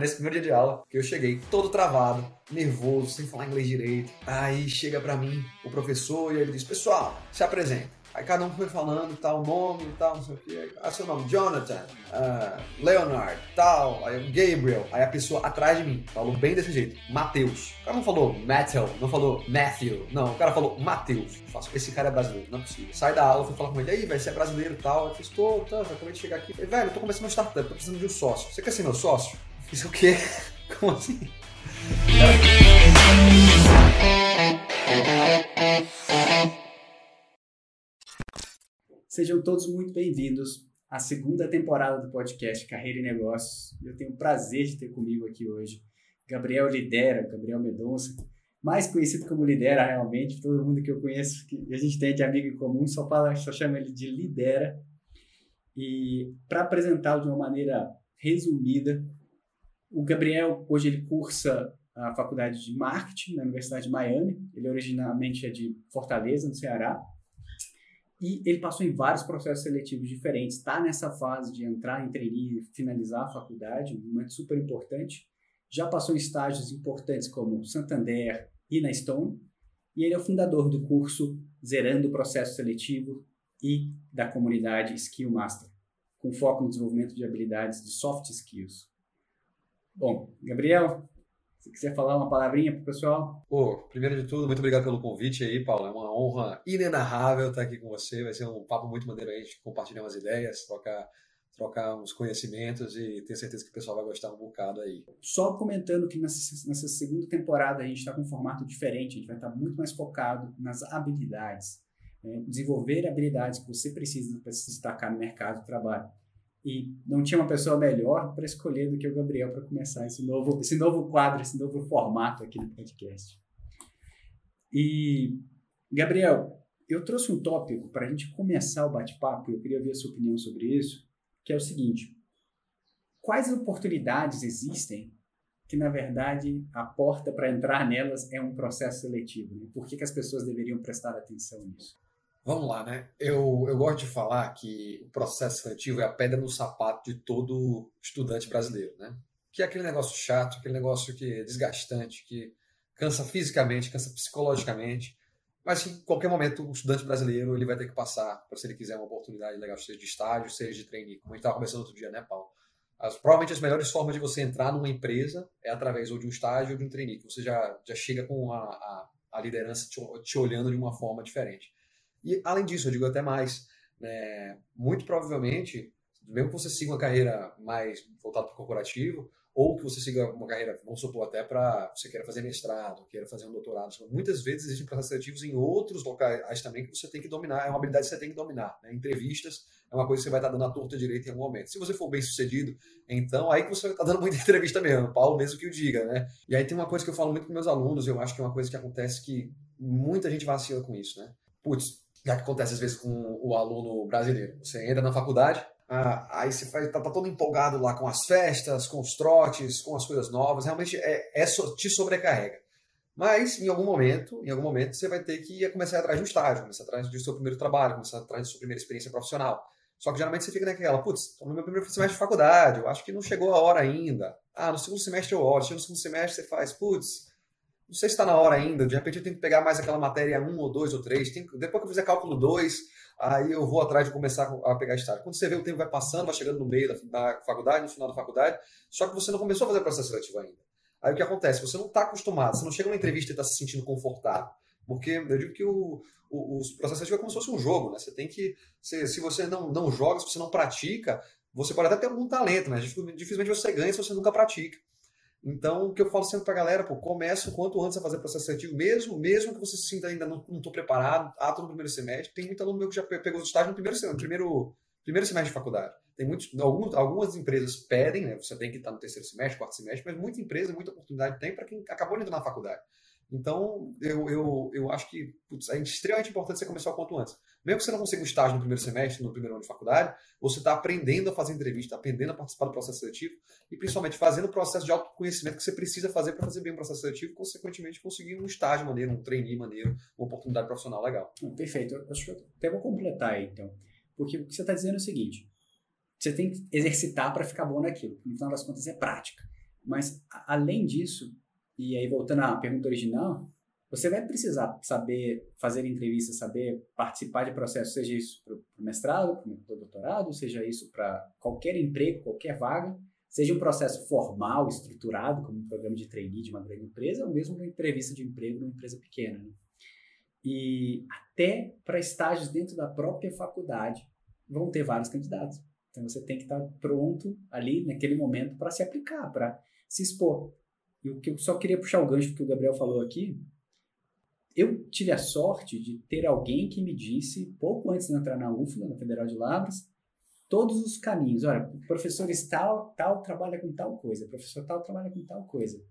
nesse primeiro dia de aula, que eu cheguei todo travado, nervoso, sem falar inglês direito. Aí chega para mim o professor e ele diz: Pessoal, se apresenta. Aí cada um foi falando tal nome e tal, não sei o quê. Ah, seu nome, Jonathan, uh, Leonard, tal, aí Gabriel. Aí a pessoa atrás de mim falou bem desse jeito, Mateus. O cara não falou Matthew, não falou Matthew, não, o cara falou Mateus. Esse cara é brasileiro, não é possível. Sai da aula, fui falar com ele, aí, vai ser é brasileiro e tal. Eu fiz, tô, tô, acabei de chegar aqui. Falei, velho, eu tô começando uma startup, tô precisando de um sócio. Você quer ser meu sócio? Fiz o quê? Como assim? Sejam todos muito bem-vindos à segunda temporada do podcast Carreira e Negócios. Eu tenho o prazer de ter comigo aqui hoje Gabriel Lidera, Gabriel Medonça, mais conhecido como Lidera realmente, todo mundo que eu conheço, que a gente tem de amigo em comum, só fala, só chama ele de Lidera. E para apresentá-lo de uma maneira resumida, o Gabriel hoje ele cursa a faculdade de marketing na Universidade de Miami. Ele originalmente é de Fortaleza, no Ceará e ele passou em vários processos seletivos diferentes. Está nessa fase de entrar em e finalizar a faculdade, um momento super importante. Já passou em estágios importantes como Santander e na Stone. E ele é o fundador do curso Zerando o Processo Seletivo e da comunidade Skill Master, com foco no desenvolvimento de habilidades de soft skills. Bom, Gabriel, se quiser falar uma palavrinha para o pessoal. Pô, primeiro de tudo, muito obrigado pelo convite aí, Paulo. É uma honra inenarrável estar aqui com você. Vai ser um papo muito maneiro aí, a gente compartilhar umas ideias, trocar, trocar uns conhecimentos e tenho certeza que o pessoal vai gostar um bocado aí. Só comentando que nessa, nessa segunda temporada a gente está com um formato diferente, a gente vai estar muito mais focado nas habilidades. Né? Desenvolver habilidades que você precisa para se destacar no mercado de trabalho e não tinha uma pessoa melhor para escolher do que o Gabriel para começar esse novo, esse novo quadro, esse novo formato aqui do podcast. E, Gabriel, eu trouxe um tópico para a gente começar o bate-papo, eu queria ver a sua opinião sobre isso, que é o seguinte: quais oportunidades existem que, na verdade, a porta para entrar nelas é um processo seletivo? Né? Por que, que as pessoas deveriam prestar atenção nisso? Vamos lá, né? Eu, eu gosto de falar que o processo seletivo é a pedra no sapato de todo estudante brasileiro, né? Que é aquele negócio chato, aquele negócio que é desgastante, que cansa fisicamente, cansa psicologicamente, mas que em qualquer momento o estudante brasileiro ele vai ter que passar para se ele quiser uma oportunidade legal, seja de estágio, seja de trainee, como a gente estava conversando outro dia, né, Paulo? As, provavelmente as melhores formas de você entrar numa empresa é através ou de um estágio ou de um trainee, você já, já chega com a, a, a liderança te, te olhando de uma forma diferente. E, além disso, eu digo até mais, né, muito provavelmente, mesmo que você siga uma carreira mais voltada para o corporativo, ou que você siga uma carreira, vamos supor, até para você queira fazer mestrado, queira fazer um doutorado. Muitas vezes existem processos seletivos em outros locais também que você tem que dominar, é uma habilidade que você tem que dominar. Né? Entrevistas é uma coisa que você vai estar dando a torta direita em algum momento. Se você for bem sucedido, então aí que você vai estar dando muita entrevista mesmo, Paulo mesmo que o diga, né? E aí tem uma coisa que eu falo muito com meus alunos, eu acho que é uma coisa que acontece que muita gente vacila com isso, né? Putz, já que acontece às vezes com o aluno brasileiro. Você entra na faculdade, ah, aí você faz, tá, tá, todo empolgado lá com as festas, com os trotes, com as coisas novas, realmente é, é te sobrecarrega. Mas em algum momento, em algum momento você vai ter que começar atrás de um estágio, começar atrás do seu primeiro trabalho, começar atrás da sua primeira experiência profissional. Só que geralmente você fica naquela, putz, estou no meu primeiro semestre de faculdade, eu acho que não chegou a hora ainda. Ah, no segundo semestre eu olho, no segundo semestre você faz, putz, não sei se está na hora ainda, de repente eu tenho que pegar mais aquela matéria 1 ou 2 ou 3, depois que eu fizer cálculo 2, aí eu vou atrás de começar a pegar estágio. Quando você vê o tempo vai passando, vai chegando no meio da, da faculdade, no final da faculdade, só que você não começou a fazer processo seletivo ainda. Aí o que acontece? Você não está acostumado, você não chega numa entrevista e está se sentindo confortável. Porque eu digo que o, o, o processo seletivo é como se fosse um jogo, né? Você tem que. Se, se você não, não joga, se você não pratica, você pode até ter algum talento, mas dificilmente você ganha se você nunca pratica. Então, o que eu falo sempre pra galera, pô, começa o quanto antes a fazer processo seletivo, mesmo, mesmo que você se sinta ainda não, tô preparado, ah, tô no primeiro semestre. Tem muito aluno meu que já pegou os estágios no primeiro semestre, no primeiro, primeiro semestre de faculdade. Tem muitos, algumas, algumas empresas pedem, né, você tem que estar no terceiro semestre, quarto semestre, mas muita empresa, muita oportunidade tem para quem acabou de entrar na faculdade. Então, eu, eu, eu acho que putz, é extremamente importante você começar o quanto antes. Mesmo que você não consiga um estágio no primeiro semestre, no primeiro ano de faculdade, você está aprendendo a fazer entrevista, aprendendo a participar do processo seletivo e principalmente fazendo o processo de autoconhecimento que você precisa fazer para fazer bem o processo seletivo e, consequentemente, conseguir um estágio maneiro, um trainee maneiro, uma oportunidade profissional legal. Perfeito. Eu acho que eu até vou completar aí, então. Porque o que você está dizendo é o seguinte: você tem que exercitar para ficar bom naquilo. No final das contas, é prática. Mas, além disso, e aí voltando à pergunta original, você vai precisar saber fazer entrevistas, saber participar de processos, seja isso para o mestrado, para o doutorado, seja isso para qualquer emprego, qualquer vaga, seja um processo formal, estruturado, como um programa de trainee de uma grande empresa, ou mesmo uma entrevista de emprego numa empresa pequena. Né? E até para estágios dentro da própria faculdade vão ter vários candidatos. Então você tem que estar pronto ali naquele momento para se aplicar, para se expor. E o que eu só queria puxar o gancho que o Gabriel falou aqui, eu tive a sorte de ter alguém que me disse, pouco antes de entrar na UFLA, na Federal de Lavras, todos os caminhos. Olha, professor tal, tal trabalha com tal coisa, professor tal trabalha com tal coisa.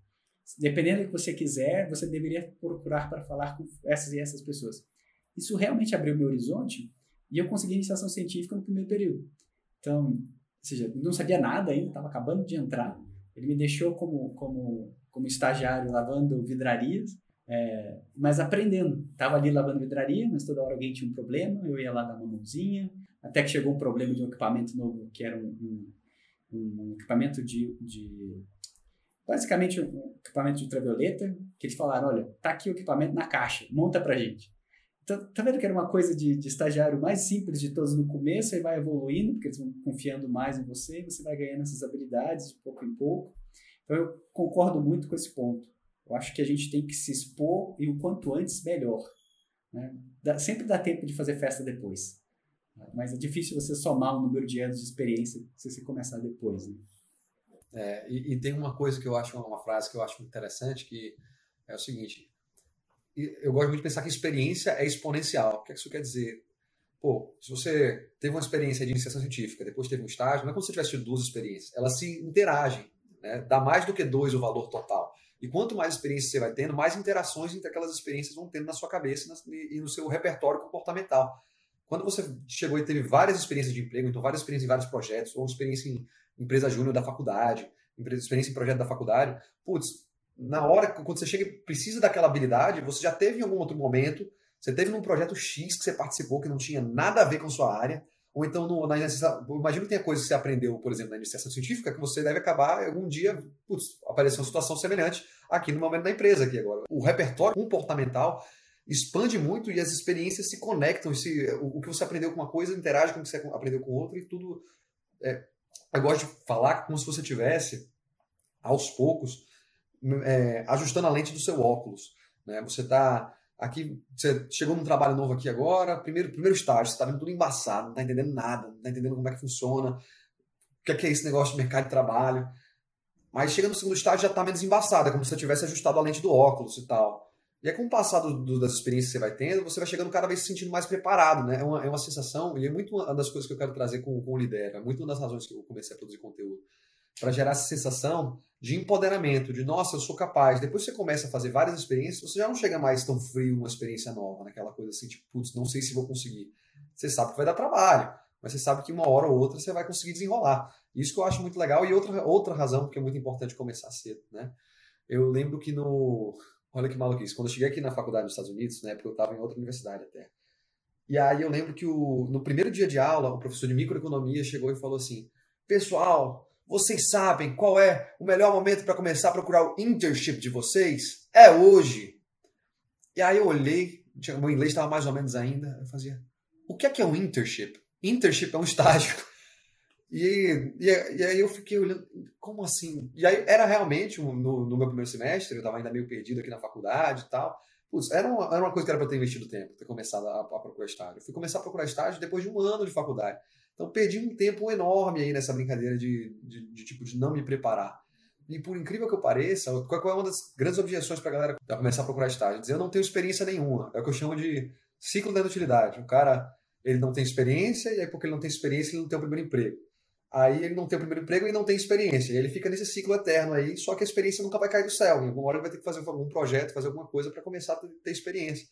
Dependendo do que você quiser, você deveria procurar para falar com essas e essas pessoas. Isso realmente abriu meu horizonte e eu consegui iniciação científica no primeiro período. Então, ou seja, não sabia nada ainda, estava acabando de entrar. Ele me deixou como, como, como estagiário lavando vidrarias, é, mas aprendendo. Estava ali lavando vidraria, mas toda hora alguém tinha um problema, eu ia lá dar uma mãozinha, até que chegou um problema de um equipamento novo, que era um, um, um equipamento de, de basicamente um equipamento de ultravioleta, que eles falaram, olha, tá aqui o equipamento na caixa, monta pra gente. Então, tá vendo que era uma coisa de, de estagiário mais simples de todos no começo, e vai evoluindo, porque eles vão confiando mais em você, você vai ganhando essas habilidades de pouco em pouco. Então, eu concordo muito com esse ponto. Eu acho que a gente tem que se expor e o quanto antes, melhor. Né? Dá, sempre dá tempo de fazer festa depois. Mas é difícil você somar o número de anos de experiência se você começar depois. Né? É, e, e, tem uma coisa que eu acho, uma frase que eu acho interessante, que é o seguinte: eu gosto muito de pensar que experiência é exponencial. O que, é que isso quer dizer? Pô, se você teve uma experiência de iniciação científica, depois teve um estágio, não é como se você tivesse tido duas experiências. Elas se interagem, né? dá mais do que dois o valor total. E quanto mais experiência você vai tendo, mais interações entre aquelas experiências vão tendo na sua cabeça e no seu repertório comportamental. Quando você chegou e teve várias experiências de emprego, então várias experiências em vários projetos, ou experiência em empresa júnior da faculdade, experiência em projeto da faculdade, putz, na hora, quando você chega e precisa daquela habilidade, você já teve em algum outro momento, você teve num projeto X que você participou que não tinha nada a ver com a sua área, ou então no, na imagino que tenha coisas que você aprendeu, por exemplo, na iniciação científica, que você deve acabar algum dia, putz, aparecer uma situação semelhante aqui no momento da empresa aqui agora. O repertório comportamental expande muito e as experiências se conectam, se, o, o que você aprendeu com uma coisa interage com o que você aprendeu com outra e tudo é, eu gosto de falar como se você tivesse, aos poucos, é, ajustando a lente do seu óculos. Né? Você está aqui, você chegou num trabalho novo aqui agora, primeiro, primeiro estágio, você está vendo tudo embaçado, não está entendendo nada, não está entendendo como é que funciona, o que é, que é esse negócio de mercado de trabalho. Mas chega no segundo estágio já está menos embaçado, é como se você tivesse ajustado a lente do óculos e tal. E aí, com o passar do, do, das experiências que você vai tendo, você vai chegando cada vez se sentindo mais preparado, né? É uma, é uma sensação, e é muito uma das coisas que eu quero trazer com, com o Lidera, é muito uma das razões que eu comecei a produzir conteúdo, para gerar essa sensação de empoderamento, de nossa, eu sou capaz. Depois você começa a fazer várias experiências, você já não chega mais tão frio uma experiência nova, naquela coisa assim, tipo, putz, não sei se vou conseguir. Você sabe que vai dar trabalho, mas você sabe que uma hora ou outra você vai conseguir desenrolar. Isso que eu acho muito legal, e outra, outra razão, porque é muito importante começar cedo, né? Eu lembro que no, Olha que maluquice. Quando eu cheguei aqui na faculdade nos Estados Unidos, na época eu estava em outra universidade até. E aí eu lembro que o, no primeiro dia de aula, o professor de microeconomia chegou e falou assim: Pessoal, vocês sabem qual é o melhor momento para começar a procurar o internship de vocês? É hoje. E aí eu olhei, meu inglês estava mais ou menos ainda, eu fazia: O que é que é um internship? Internship é um estágio. E, e, e, aí eu fiquei olhando, como assim? E aí era realmente, no, no meu primeiro semestre, eu estava ainda meio perdido aqui na faculdade e tal. Putz, era uma, era uma coisa que era para ter investido tempo, ter começado a, a, procurar estágio. Eu fui começar a procurar estágio depois de um ano de faculdade. Então perdi um tempo enorme aí nessa brincadeira de, de, de tipo de não me preparar. E por incrível que eu pareça, qual é uma das grandes objeções para a galera começar a procurar estágio? Dizer, eu não tenho experiência nenhuma. É o que eu chamo de ciclo da inutilidade. O cara, ele não tem experiência, e aí porque ele não tem experiência, ele não tem o primeiro emprego aí ele não tem o primeiro emprego e não tem experiência. E ele fica nesse ciclo eterno aí, só que a experiência nunca vai cair do céu. Em alguma hora ele vai ter que fazer algum projeto, fazer alguma coisa para começar a ter experiência.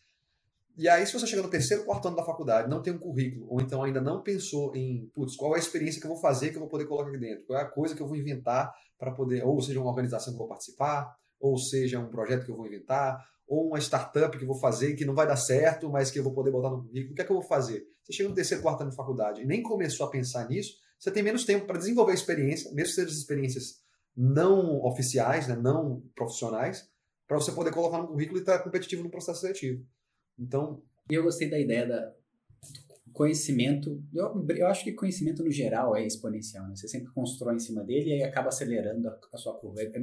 E aí, se você chega no terceiro, quarto ano da faculdade, não tem um currículo, ou então ainda não pensou em, putz, qual é a experiência que eu vou fazer que eu vou poder colocar aqui dentro? Qual é a coisa que eu vou inventar para poder, ou seja, uma organização que eu vou participar, ou seja, um projeto que eu vou inventar, ou uma startup que eu vou fazer que não vai dar certo, mas que eu vou poder botar no currículo. O que é que eu vou fazer? Você chega no terceiro, quarto ano de faculdade e nem começou a pensar nisso, você tem menos tempo para desenvolver a experiência, mesmo que sejam experiências não oficiais, né, não profissionais, para você poder colocar no currículo e estar tá competitivo no processo seletivo. Então. Eu gostei da ideia da conhecimento. Eu, eu acho que conhecimento no geral é exponencial. Né? Você sempre constrói em cima dele e aí acaba acelerando a, a sua curva. É, é,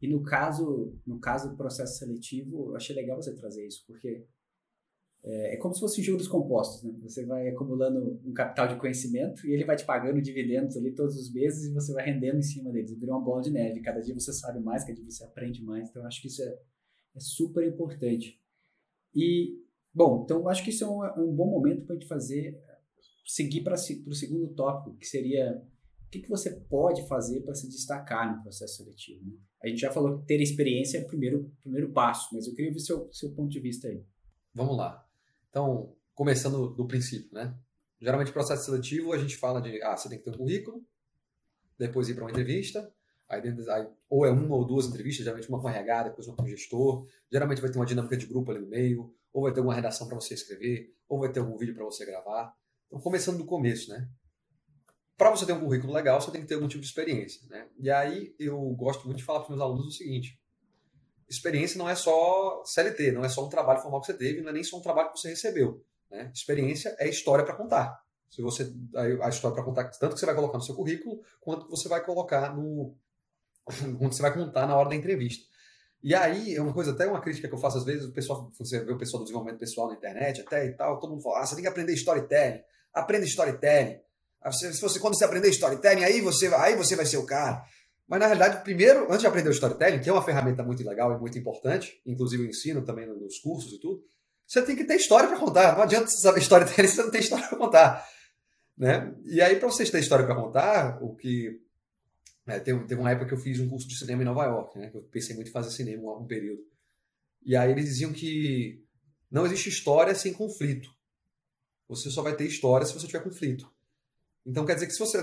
e no caso, no caso do processo seletivo, eu achei legal você trazer isso, porque é, é como se fosse juros compostos, né? Você vai acumulando um capital de conhecimento e ele vai te pagando dividendos ali todos os meses e você vai rendendo em cima deles. Vira uma bola de neve. Cada dia você sabe mais, cada dia você aprende mais. Então, eu acho que isso é, é super importante. E, bom, então acho que isso é um, é um bom momento para a gente fazer, seguir para o segundo tópico, que seria o que, que você pode fazer para se destacar no processo seletivo. Né? A gente já falou que ter experiência é o primeiro, primeiro passo, mas eu queria ver seu, seu ponto de vista aí. Vamos lá. Então, começando do princípio, né? Geralmente, processo seletivo, a gente fala de, ah, você tem que ter um currículo, depois ir para uma entrevista, aí, aí, ou é uma ou duas entrevistas, geralmente uma com RH, depois uma com gestor, geralmente vai ter uma dinâmica de grupo ali no meio, ou vai ter uma redação para você escrever, ou vai ter algum vídeo para você gravar. Então, começando do começo, né? Para você ter um currículo legal, você tem que ter algum tipo de experiência, né? E aí, eu gosto muito de falar para os meus alunos o seguinte, experiência não é só CLT, não é só um trabalho formal que você teve, não é nem só um trabalho que você recebeu. Né? Experiência é história para contar. Se você a história para contar, tanto que você vai colocar no seu currículo, quanto que você vai colocar no quanto você vai contar na hora da entrevista. E aí, é uma coisa, até uma crítica que eu faço às vezes, o pessoal, você vê o pessoal do desenvolvimento pessoal na internet, até e tal, todo mundo fala, ah, você tem que aprender storytelling, aprenda storytelling. Se você, quando você aprender storytelling, aí você, aí você vai ser o cara. Mas na realidade, primeiro, antes de aprender o storytelling, que é uma ferramenta muito legal e muito importante, inclusive eu ensino também nos cursos e tudo, você tem que ter história para contar. Não adianta você saber storytelling se você não tem história para contar. Né? E aí, para vocês terem história para contar, o que. É, teve, teve uma época que eu fiz um curso de cinema em Nova York, né? Que eu pensei muito em fazer cinema um, um período. E aí eles diziam que não existe história sem conflito. Você só vai ter história se você tiver conflito. Então quer dizer que se você,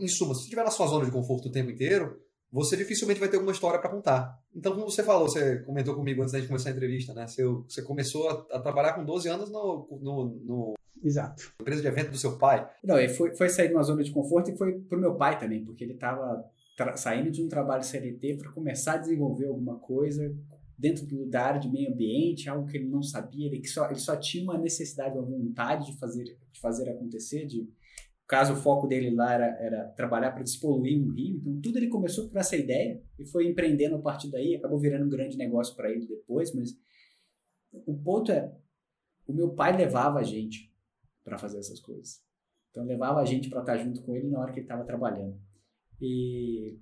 em suma, se você estiver na sua zona de conforto o tempo inteiro, você dificilmente vai ter uma história para contar. Então, como você falou, você comentou comigo antes da gente começar a entrevista, né? Você, você começou a, a, trabalhar com 12 anos no, no, no Exato. empresa de evento do seu pai. Não, foi, foi sair de uma zona de conforto e foi pro meu pai também, porque ele estava saindo de um trabalho CLT para começar a desenvolver alguma coisa dentro do, da área de meio ambiente, algo que ele não sabia, ele só, ele só tinha uma necessidade, uma vontade de fazer, de fazer acontecer, de caso o foco dele lá era, era trabalhar para despoluir um rio, então tudo ele começou por essa ideia e foi empreendendo a partir daí, acabou virando um grande negócio para ele depois, mas o ponto é, o meu pai levava a gente para fazer essas coisas. Então levava a gente para estar junto com ele na hora que ele estava trabalhando. E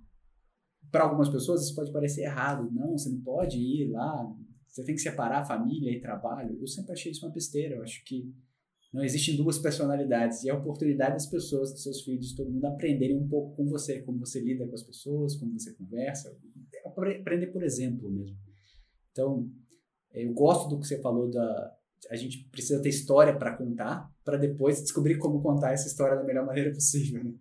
para algumas pessoas isso pode parecer errado, não, você não pode ir lá, você tem que separar família e trabalho. Eu sempre achei isso uma besteira, eu acho que não existem duas personalidades. E a oportunidade das pessoas, dos seus filhos, todo mundo aprenderem um pouco com você, como você lida com as pessoas, como você conversa. Aprender por exemplo mesmo. Então, eu gosto do que você falou da. A gente precisa ter história para contar, para depois descobrir como contar essa história da melhor maneira possível. Né?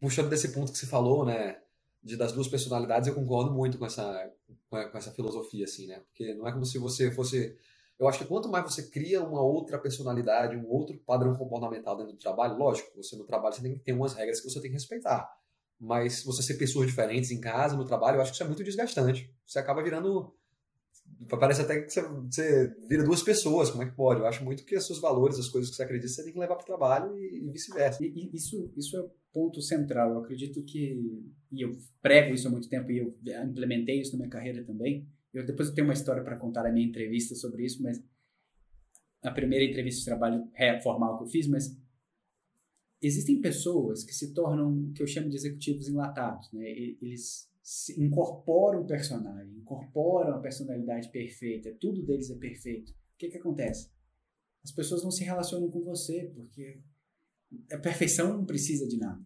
Puxando desse ponto que você falou, né? De, das duas personalidades, eu concordo muito com essa, com essa filosofia, assim, né? Porque não é como se você fosse eu acho que quanto mais você cria uma outra personalidade, um outro padrão comportamental dentro do trabalho, lógico, você no trabalho você tem que ter umas regras que você tem que respeitar. Mas você ser pessoas diferentes em casa, no trabalho, eu acho que isso é muito desgastante. Você acaba virando. Parece até que você, você vira duas pessoas, como é que pode? Eu acho muito que os seus valores, as coisas que você acredita, você tem que levar para o trabalho e, e vice-versa. E, isso, isso é ponto central. Eu acredito que. E eu prego isso há muito tempo e eu implementei isso na minha carreira também eu depois eu tenho uma história para contar na minha entrevista sobre isso, mas a primeira entrevista de trabalho formal que eu fiz, mas existem pessoas que se tornam que eu chamo de executivos enlatados, né? Eles incorporam o personagem, incorporam a personalidade perfeita, tudo deles é perfeito. O que que acontece? As pessoas não se relacionam com você porque a perfeição não precisa de nada.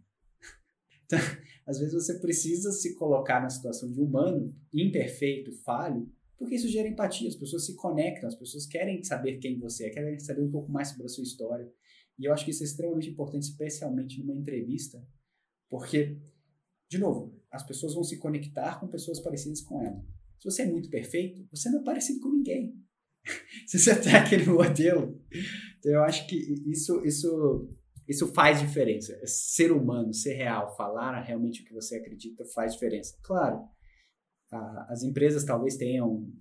Então, às vezes você precisa se colocar na situação de humano, imperfeito, falho, porque isso gera empatia, as pessoas se conectam, as pessoas querem saber quem você é, querem saber um pouco mais sobre a sua história. E eu acho que isso é extremamente importante, especialmente numa entrevista, porque, de novo, as pessoas vão se conectar com pessoas parecidas com ela. Se você é muito perfeito, você não é parecido com ninguém. Se você tem aquele modelo. Então, eu acho que isso, isso isso faz diferença. Ser humano, ser real, falar realmente o que você acredita faz diferença. Claro, a, as empresas talvez tenham um,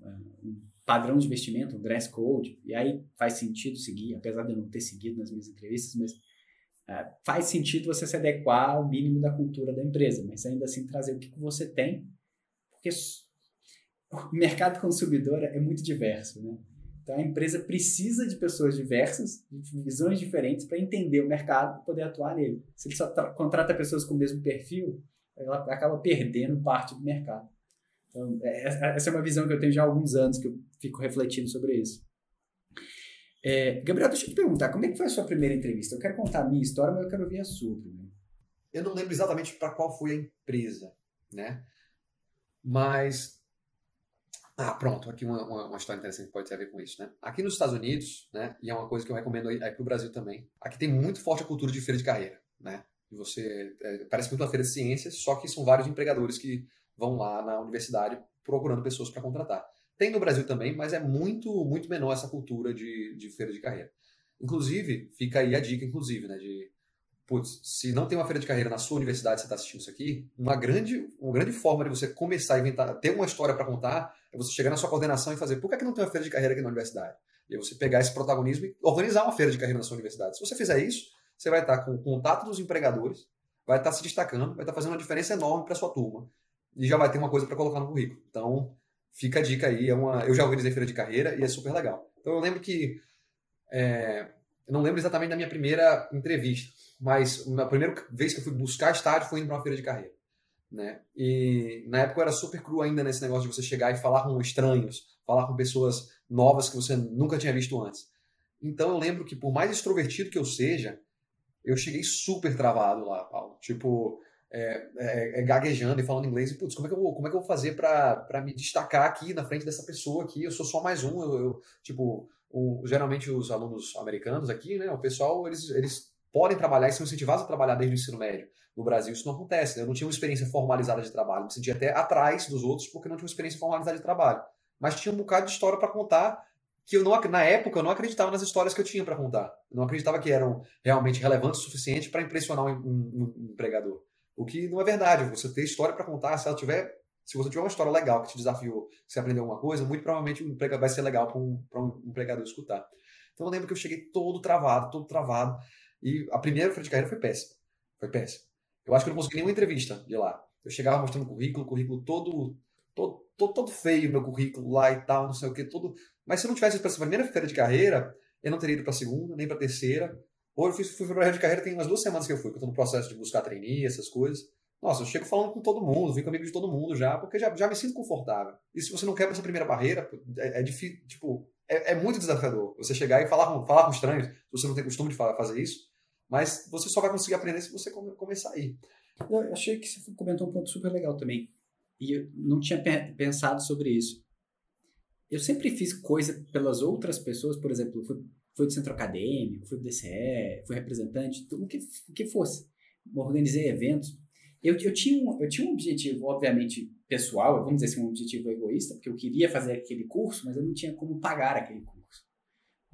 um padrão de investimento, um dress code, e aí faz sentido seguir, apesar de eu não ter seguido nas minhas entrevistas, mas uh, faz sentido você se adequar ao mínimo da cultura da empresa, mas ainda assim trazer o que, que você tem, porque o mercado consumidor é muito diverso, né? Então a empresa precisa de pessoas diversas, de visões diferentes para entender o mercado e poder atuar nele. Se ele só contrata pessoas com o mesmo perfil, ela acaba perdendo parte do mercado. Então, é, é, essa é uma visão que eu tenho já há alguns anos que eu fico refletindo sobre isso. É, Gabriel, deixa eu te perguntar, como é que foi a sua primeira entrevista? Eu quero contar a minha história, mas eu quero ouvir a sua primeiro. Eu não lembro exatamente para qual foi a empresa, né? Mas ah, pronto, aqui uma, uma, uma, história interessante que pode ter a ver com isso, né? Aqui nos Estados Unidos, né, e é uma coisa que eu recomendo aí, aí para o Brasil também, aqui tem muito forte a cultura de feira de carreira, né? E você, é, parece muito uma feira de ciências, só que são vários empregadores que vão lá na universidade procurando pessoas para contratar. Tem no Brasil também, mas é muito, muito menor essa cultura de, de feira de carreira. Inclusive, fica aí a dica, inclusive, né, de putz, se não tem uma feira de carreira na sua universidade, você está assistindo isso aqui, uma grande, uma grande forma de você começar a inventar, ter uma história para contar, é você chegar na sua coordenação e fazer, por que, é que não tem uma feira de carreira aqui na universidade? E aí você pegar esse protagonismo e organizar uma feira de carreira na sua universidade. Se você fizer isso, você vai estar com o contato dos empregadores, vai estar se destacando, vai estar fazendo uma diferença enorme para sua turma e já vai ter uma coisa para colocar no currículo. Então, fica a dica aí. É uma, eu já organizei feira de carreira e é super legal. Então, eu lembro que. É, eu não lembro exatamente da minha primeira entrevista, mas a primeira vez que eu fui buscar estágio foi indo para uma feira de carreira. Né? E na época eu era super cru ainda nesse negócio de você chegar e falar com estranhos, falar com pessoas novas que você nunca tinha visto antes. Então eu lembro que por mais extrovertido que eu seja, eu cheguei super travado lá, Paulo. Tipo, é, é, é, gaguejando e falando inglês. E, putz, como é que eu vou, como é que eu vou fazer para me destacar aqui na frente dessa pessoa aqui? Eu sou só mais um. Eu, eu tipo, o, geralmente os alunos americanos aqui, né, o pessoal, eles, eles podem trabalhar e são incentivados a trabalhar desde o ensino médio. No Brasil isso não acontece, né? eu não tinha uma experiência formalizada de trabalho, me sentia até atrás dos outros porque não tinha uma experiência formalizada de trabalho. Mas tinha um bocado de história para contar que eu não, na época eu não acreditava nas histórias que eu tinha para contar. Eu não acreditava que eram realmente relevantes o suficiente para impressionar um, um, um, empregador. O que não é verdade. Você ter história para contar, se ela tiver se você tiver uma história legal que te desafiou, que você aprendeu alguma coisa, muito provavelmente vai ser legal para um, um empregador escutar. Então eu lembro que eu cheguei todo travado, todo travado. E a primeira feira de carreira foi péssima. Foi péssima. Eu acho que eu não consegui nenhuma entrevista de lá. Eu chegava mostrando currículo, currículo todo, todo, todo, todo feio, meu currículo lá e tal, não sei o que, todo. Mas se eu não tivesse para essa primeira feira de carreira, eu não teria ido para a segunda, nem para a terceira. Ou eu fui, para a de carreira tem umas duas semanas que eu fui, que eu estou no processo de buscar trainee, essas coisas. Nossa, eu chego falando com todo mundo, vim comigo de todo mundo já, porque já, já me sinto confortável. E se você não quebra essa primeira barreira, é, é difícil, tipo, é, é, muito desafiador você chegar e falar com, falar com estranhos, se você não tem costume de falar, fazer isso, mas você só vai conseguir aprender se você começar aí. Eu achei que você comentou um ponto super legal também. E eu não tinha pensado sobre isso. Eu sempre fiz coisa pelas outras pessoas, por exemplo, fui, fui do centro acadêmico, fui do DCE, fui representante, o que, que fosse. Organizei eventos eu, eu, tinha um, eu tinha um objetivo, obviamente, pessoal, vamos dizer assim, um objetivo egoísta, porque eu queria fazer aquele curso, mas eu não tinha como pagar aquele curso.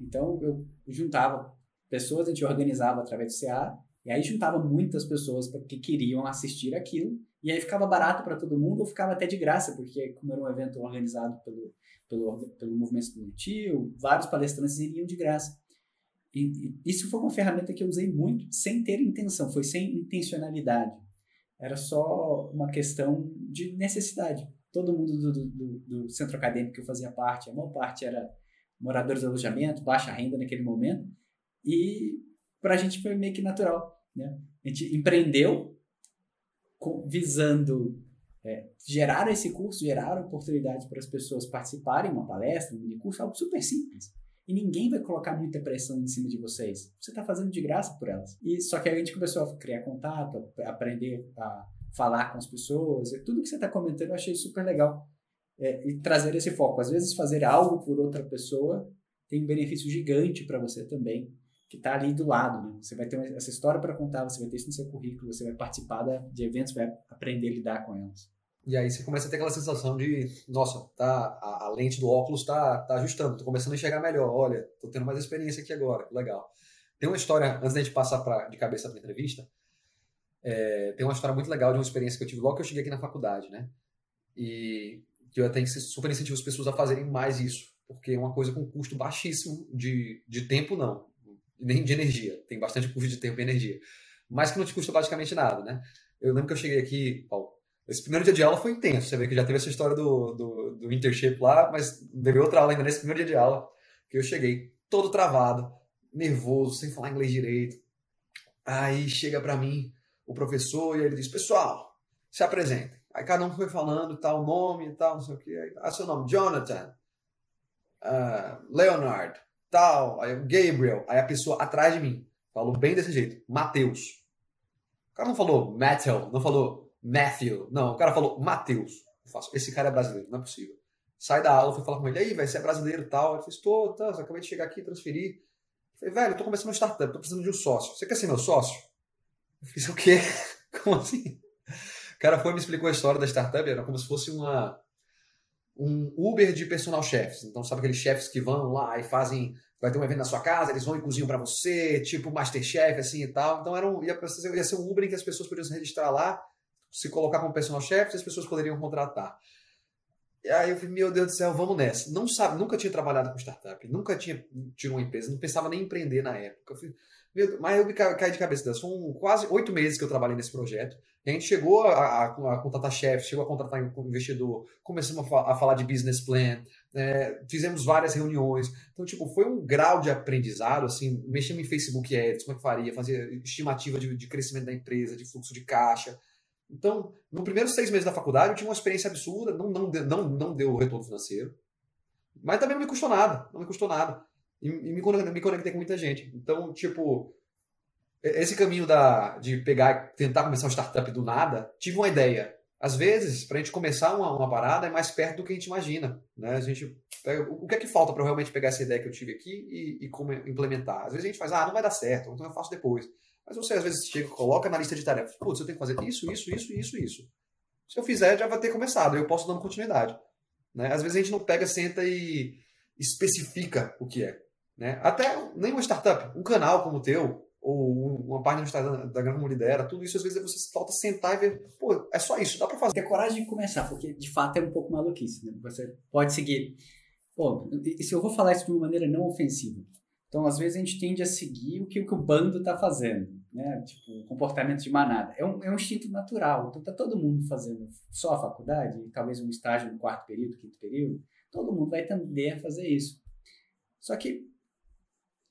Então, eu juntava pessoas, a gente organizava através do CA, e aí juntava muitas pessoas que queriam assistir aquilo, e aí ficava barato para todo mundo, ou ficava até de graça, porque como era um evento organizado pelo, pelo, pelo movimento estudantil, vários palestrantes iriam de graça. E, e isso foi uma ferramenta que eu usei muito, sem ter intenção, foi sem intencionalidade. Era só uma questão de necessidade. Todo mundo do, do, do centro acadêmico que eu fazia parte, a maior parte era moradores de alojamento, baixa renda naquele momento, e para a gente foi meio que natural. Né? A gente empreendeu visando é, gerar esse curso, gerar oportunidade para as pessoas participarem uma palestra, um curso, algo super simples e ninguém vai colocar muita pressão em cima de vocês. Você está fazendo de graça por elas. E só que a gente começou a criar contato, a aprender a falar com as pessoas, e tudo que você está comentando eu achei super legal. É, e trazer esse foco. Às vezes fazer algo por outra pessoa tem um benefício gigante para você também, que está ali do lado. Né? Você vai ter essa história para contar, você vai ter isso no seu currículo, você vai participar de eventos, vai aprender a lidar com elas. E aí você começa a ter aquela sensação de, nossa, tá, a, a lente do óculos tá, tá ajustando, tô começando a enxergar melhor, olha, tô tendo mais experiência aqui agora, legal. Tem uma história, antes da gente passar pra, de cabeça para entrevista, é, tem uma história muito legal de uma experiência que eu tive logo que eu cheguei aqui na faculdade, né? E que eu até super incentivo as pessoas a fazerem mais isso, porque é uma coisa com custo baixíssimo de, de tempo, não, nem de energia. Tem bastante custo de tempo e energia, mas que não te custa basicamente nada, né? Eu lembro que eu cheguei aqui, Paulo, esse primeiro dia de aula foi intenso. Você vê que já teve essa história do, do, do internship lá, mas teve outra aula ainda nesse primeiro dia de aula, que eu cheguei todo travado, nervoso, sem falar inglês direito. Aí chega para mim o professor e ele diz: Pessoal, se apresente. Aí cada um foi falando tal nome e tal, não sei o que. Ah, seu nome, Jonathan, uh, Leonard, tal, aí Gabriel. Aí a pessoa atrás de mim falou bem desse jeito: Mateus. O cara não falou Matthew, não falou Matthew. Não, o cara falou Matheus. Esse cara é brasileiro, não é possível. Sai da aula, fui falar com ele, aí, vai ser é brasileiro e tal. Ele fez, tô, tá, acabei de chegar aqui, transferir. Falei, velho, eu tô começando uma startup, tô precisando de um sócio. Você quer ser meu sócio? Eu fiz, o quê? Como assim? O cara foi me explicou a história da startup, era como se fosse uma um Uber de personal chefs. Então, sabe aqueles chefs que vão lá e fazem. Vai ter um evento na sua casa, eles vão e cozinham para você, tipo Masterchef, assim e tal. Então, era um, ia, ia ser um Uber em que as pessoas podiam se registrar lá se colocar como personal chef, as pessoas poderiam contratar. E aí eu falei, meu Deus do céu, vamos nessa. Não sabe, nunca tinha trabalhado com startup, nunca tinha tido uma empresa, não pensava nem em empreender na época. Eu falei, meu, mas eu me caí de cabeça dessa. São quase oito meses que eu trabalhei nesse projeto. A gente chegou a, a, a contratar chefe, chegou a contratar um investidor, começamos a, a falar de business plan, é, fizemos várias reuniões. Então, tipo, foi um grau de aprendizado, assim, mexendo em Facebook Ads, como é que faria, fazer estimativa de, de crescimento da empresa, de fluxo de caixa, então, no primeiro seis meses da faculdade, eu tinha uma experiência absurda, não, não, não, não deu retorno financeiro, mas também não me custou nada, não me custou nada. E, e me, me conectei com muita gente. Então, tipo, esse caminho da, de pegar tentar começar uma startup do nada, tive uma ideia. Às vezes, para a gente começar uma, uma parada, é mais perto do que a gente imagina. Né? A gente pega, o que é que falta para realmente pegar essa ideia que eu tive aqui e, e como implementar? Às vezes a gente faz, ah, não vai dar certo, então eu faço depois. Mas você às vezes chega, coloca na lista de tarefas, putz, eu tenho que fazer isso, isso, isso, isso, isso. Se eu fizer, já vai ter começado, eu posso dando continuidade. Né? Às vezes a gente não pega, senta e especifica o que é. Né? Até nem uma startup, um canal como o teu, ou uma página do Instagram da Grande Lidera, tudo isso às vezes você falta sentar e ver, pô, é só isso, dá pra fazer. Ter coragem de começar, porque de fato é um pouco maluquice. Né? Você pode seguir. Pô, se eu vou falar isso de uma maneira não ofensiva. Então, às vezes, a gente tende a seguir o que, o, que o bando está fazendo né? Tipo, comportamento de manada. É um, é um instinto natural. Então tá todo mundo fazendo só a faculdade, talvez um estágio no quarto período, quinto período, todo mundo vai tender a fazer isso. Só que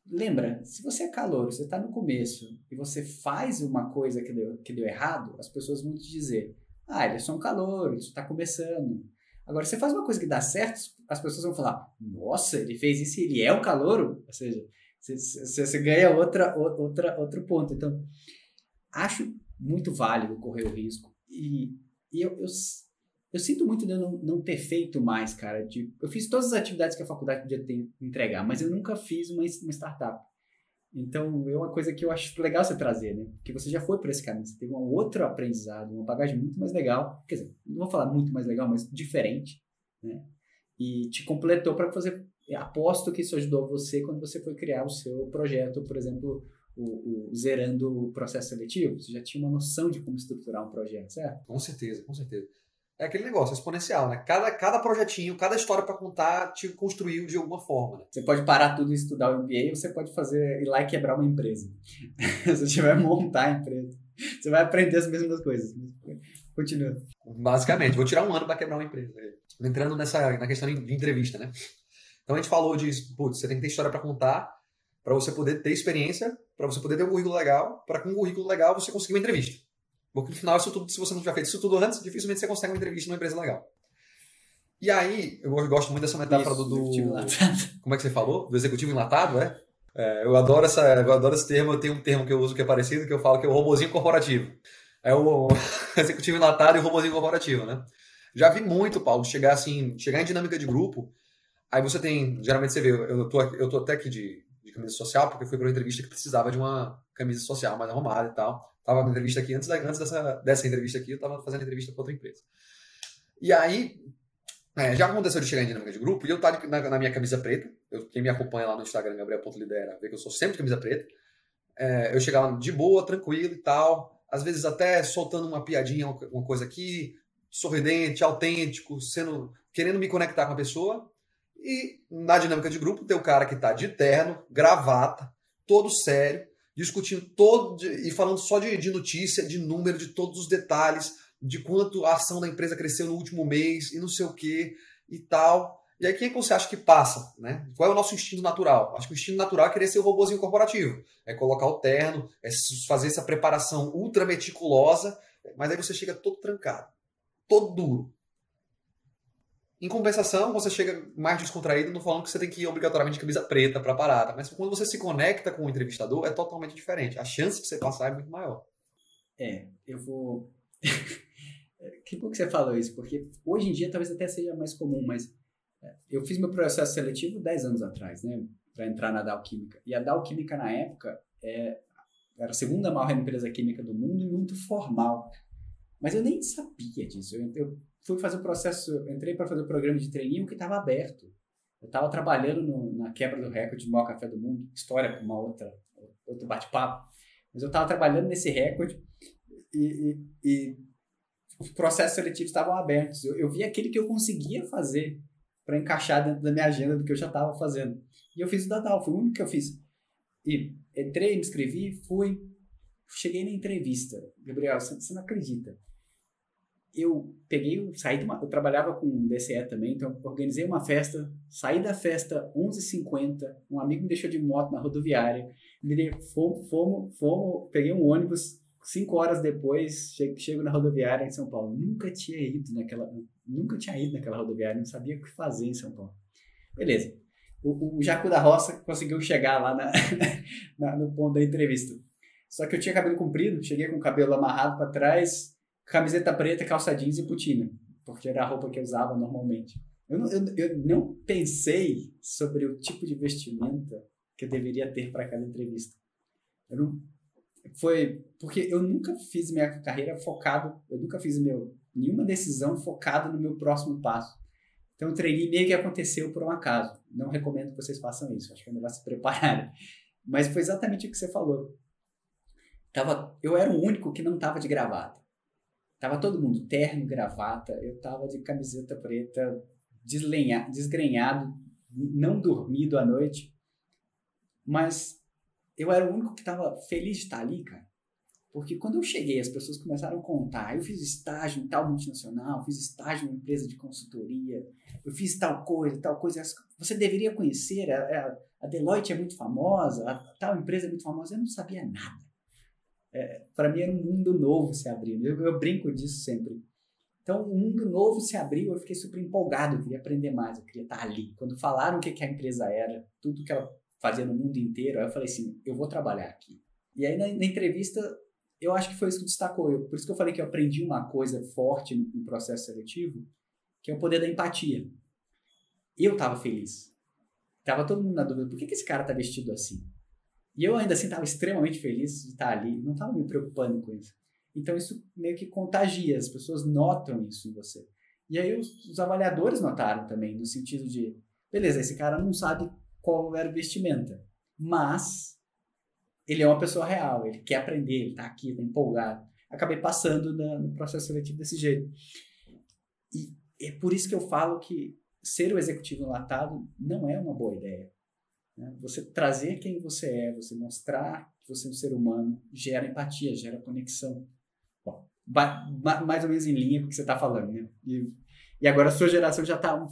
lembra, se você é calor, você está no começo e você faz uma coisa que deu, que deu errado, as pessoas vão te dizer: "Ah, ele é só um calor, ele está começando". Agora, você faz uma coisa que dá certo, as pessoas vão falar: "Nossa, ele fez isso ele é o calouro?". Ou seja, você, você ganha outra, outra, outro ponto. Então, acho muito válido correr o risco. E, e eu, eu, eu, sinto muito de não, não ter feito mais, cara. De, eu fiz todas as atividades que a faculdade podia ter, entregar, mas eu nunca fiz uma, uma startup. Então, é uma coisa que eu acho legal você trazer, né? Porque você já foi por esse caminho, você teve um outro aprendizado, uma bagagem muito mais legal. Quer dizer, não vou falar muito mais legal, mas diferente, né? E te completou para fazer aposto que isso ajudou você quando você foi criar o seu projeto, por exemplo, o, o, zerando o processo seletivo. Você já tinha uma noção de como estruturar um projeto, certo? Com certeza, com certeza. É aquele negócio exponencial, né? Cada, cada projetinho, cada história para contar te construiu de alguma forma. Né? Você pode parar tudo e estudar o MBA, ou você pode fazer ir lá e quebrar uma empresa. Se você vai montar a empresa, você vai aprender as mesmas coisas. Continua. Basicamente, vou tirar um ano para quebrar uma empresa. Entrando nessa na questão de entrevista, né? Então a gente falou de, putz, você tem que ter história para contar, para você poder ter experiência, para você poder ter um currículo legal, para com um currículo legal você conseguir uma entrevista. Porque no final, isso tudo, se você não tiver feito isso tudo antes, dificilmente você consegue uma entrevista numa empresa legal. E aí, eu gosto muito dessa metáfora isso, do, Como é que você falou? Do executivo enlatado, é? é? eu, adoro essa, eu adoro esse termo, eu tenho um termo que eu uso que é parecido, que eu falo que é o robozinho corporativo. É o executivo enlatado e o robozinho corporativo, né? Já vi muito, Paulo, chegar assim, chegar em dinâmica de grupo Aí você tem, geralmente você vê, eu tô, eu tô até aqui de, de camisa social, porque fui para uma entrevista que precisava de uma camisa social mais arrumada e tal. Tava na entrevista aqui, antes, da, antes dessa, dessa entrevista aqui, eu tava fazendo entrevista para outra empresa. E aí, é, já aconteceu de chegar em dinâmica de grupo e eu estar na, na, minha camisa preta. Eu, quem me acompanha lá no Instagram, Gabriel.lidera, vê que eu sou sempre de camisa preta. é, eu chegava de boa, tranquilo e tal, às vezes até soltando uma piadinha, uma coisa aqui, sorridente, autêntico, sendo querendo me conectar com a pessoa. E na dinâmica de grupo tem o cara que está de terno, gravata, todo sério, discutindo todo e falando só de, de notícia, de número, de todos os detalhes, de quanto a ação da empresa cresceu no último mês e não sei o que e tal. E aí, quem é que você acha que passa? Né? Qual é o nosso instinto natural? Acho que o instinto natural é querer ser o robôzinho corporativo. É colocar o terno, é fazer essa preparação ultra meticulosa, mas aí você chega todo trancado, todo duro. Em compensação, você chega mais descontraído, não falando que você tem que ir obrigatoriamente de camisa preta para parada. Mas quando você se conecta com o entrevistador, é totalmente diferente. A chance de você passar é muito maior. É, eu vou. que bom que você falou isso, porque hoje em dia talvez até seja mais comum, mas eu fiz meu processo seletivo 10 anos atrás, né? Para entrar na Dow Química. E a Dow Química, na época, é, era a segunda maior empresa química do mundo e muito formal. Mas eu nem sabia disso. Eu, eu fui fazer o processo, entrei para fazer o programa de treininho que estava aberto. Eu estava trabalhando no, na quebra do recorde do maior café do mundo, história para uma outra outro bate-papo. Mas eu estava trabalhando nesse recorde e, e, e, os processos seletivos estavam abertos. Eu, eu vi aquele que eu conseguia fazer para encaixar dentro da minha agenda do que eu já estava fazendo. E eu fiz o Dadal, foi o único que eu fiz. E entrei, me inscrevi, fui, cheguei na entrevista. Gabriel, você, você não acredita. Eu peguei, saí de uma, eu trabalhava com DCE também, então organizei uma festa, saí da festa 11h50, um amigo me deixou de moto na rodoviária, me fomos, fomos, fomos, peguei um ônibus, cinco horas depois, chego, chego na rodoviária em São Paulo. Nunca tinha ido naquela, Nunca tinha ido naquela rodoviária, não sabia o que fazer em São Paulo. Beleza. O, o da Roça conseguiu chegar lá na, na, no ponto da entrevista. Só que eu tinha cabelo comprido, cheguei com o cabelo amarrado para trás, camiseta preta, calça jeans e putina, porque era a roupa que eu usava normalmente. Eu não, eu, eu não pensei sobre o tipo de vestimenta que eu deveria ter para aquela entrevista. Eu não, foi porque eu nunca fiz minha carreira focado, eu nunca fiz meu nenhuma decisão focada no meu próximo passo. Então, o trainee meio que aconteceu por um acaso. Não recomendo que vocês façam isso, acho que é melhor se prepararem. Mas foi exatamente o que você falou. Tava, eu era o único que não estava de gravata. Tava todo mundo terno, gravata, eu tava de camiseta preta, deslenha, desgrenhado, não dormido à noite. Mas eu era o único que estava feliz de estar ali, cara. Porque quando eu cheguei, as pessoas começaram a contar. Eu fiz estágio em tal multinacional, fiz estágio em empresa de consultoria, eu fiz tal coisa, tal coisa. Você deveria conhecer, a, a Deloitte é muito famosa, a, tal empresa é muito famosa. Eu não sabia nada. É, Para mim era um mundo novo se abrindo. Eu, eu, brinco disso sempre. Então, um mundo novo se abriu, eu fiquei super empolgado, eu queria aprender mais, eu queria estar ali. Quando falaram o que, que a empresa era, tudo que ela fazia no mundo inteiro, aí eu falei assim, eu vou trabalhar aqui. E aí na, na entrevista eu acho que foi isso que destacou. Eu, por isso que eu falei que eu aprendi uma coisa forte no, no processo seletivo, que é o poder da empatia. Eu estava feliz. Tava todo mundo na dúvida, por que, que esse cara tá vestido assim? E eu ainda assim estava extremamente feliz de estar ali, não estava me preocupando com isso. Então isso meio que contagia, as pessoas notam isso em você. E aí os, os avaliadores notaram também, no sentido de, beleza, esse cara não sabe qual era o vestimenta, mas ele é uma pessoa real, ele quer aprender, ele está aqui, está empolgado. Acabei passando na, no processo seletivo desse jeito. E é por isso que eu falo que ser o executivo enlatado não é uma boa ideia. Né? Você trazer quem você é, você mostrar que você é um ser humano, gera empatia, gera conexão. Bom, mais ou menos em linha com o que você está falando. Né? E, e agora a sua geração já está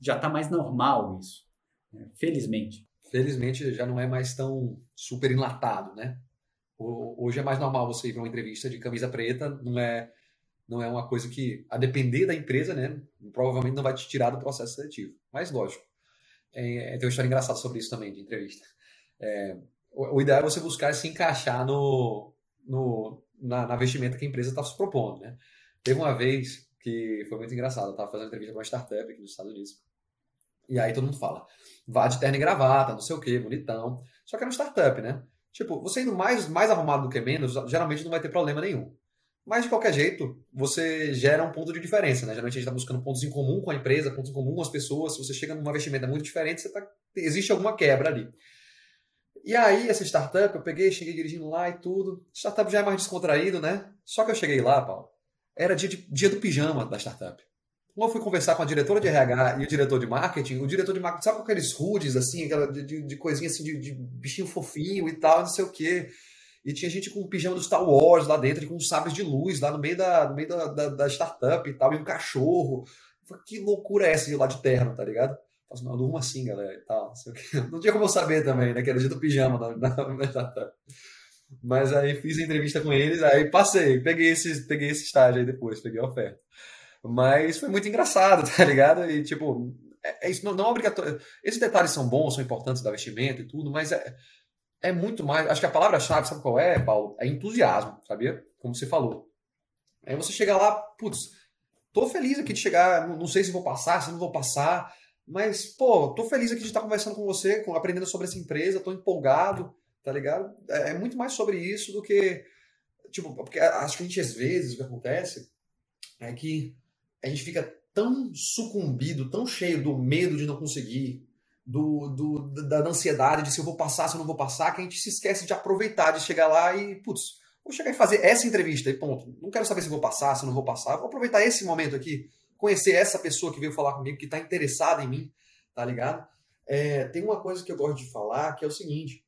já tá mais normal isso. Né? Felizmente felizmente já não é mais tão super enlatado, né? Hoje é mais normal você ir para uma entrevista de camisa preta, não é não é uma coisa que, a depender da empresa, né, provavelmente não vai te tirar do processo seletivo. Mas, lógico, é, tem uma história engraçada sobre isso também, de entrevista. É, o, o, ideal é você buscar se encaixar no, no, na, na vestimenta que a empresa está se propondo, né? Teve uma vez que foi muito engraçado, eu estava fazendo entrevista com uma startup aqui nos Estados Unidos, e aí todo mundo fala, vá de terno e gravata, não sei o que, bonitão. Só que é uma startup, né? Tipo, você indo mais, mais arrumado do que menos, geralmente não vai ter problema nenhum. Mas, de qualquer jeito, você gera um ponto de diferença, né? Geralmente a gente está buscando pontos em comum com a empresa, pontos em comum com as pessoas. Se você chega numa vestimenta muito diferente, tá... existe alguma quebra ali. E aí, essa startup, eu peguei, cheguei dirigindo lá e tudo. Startup já é mais descontraído, né? Só que eu cheguei lá, Paulo, era dia, de, dia do pijama da startup. Quando eu fui conversar com a diretora de RH e o diretor de marketing, o diretor de marketing, sabe com aqueles rudes, assim, aquela de, de, de coisinha assim, de, de, bichinho fofinho e tal, não sei o quê. E tinha gente com o pijama do Star Wars lá dentro, com sabres de luz lá no meio da, no meio da, da, da startup e tal, e um cachorro. Falei, que loucura é essa de lá de terno, tá ligado? Falei, não, eu durmo assim, galera, e tal, não tinha como eu saber também, né, que era dia do pijama na, na, na startup. Mas aí fiz a entrevista com eles, aí passei, peguei esse, peguei esse estágio aí depois, peguei a oferta. Mas foi muito engraçado, tá ligado? E tipo, é, é isso não, não é obrigatório. Esses detalhes são bons, são importantes da vestimenta e tudo, mas é, é muito mais. Acho que a palavra-chave, sabe qual é, Paulo? É entusiasmo, sabia? Como você falou. Aí você chega lá, putz, tô feliz aqui de chegar, não sei se vou passar, se não vou passar, mas, pô, tô feliz aqui de estar conversando com você, aprendendo sobre essa empresa, tô empolgado, tá ligado? É, é muito mais sobre isso do que. Tipo, porque acho que a gente, às vezes, o que acontece é que a gente fica tão sucumbido, tão cheio do medo de não conseguir, do, do, da ansiedade de se eu vou passar, se eu não vou passar, que a gente se esquece de aproveitar, de chegar lá e, putz, vou chegar e fazer essa entrevista e ponto. Não quero saber se vou passar, se não vou passar. Vou aproveitar esse momento aqui, conhecer essa pessoa que veio falar comigo, que está interessada em mim, tá ligado? É, tem uma coisa que eu gosto de falar que é o seguinte: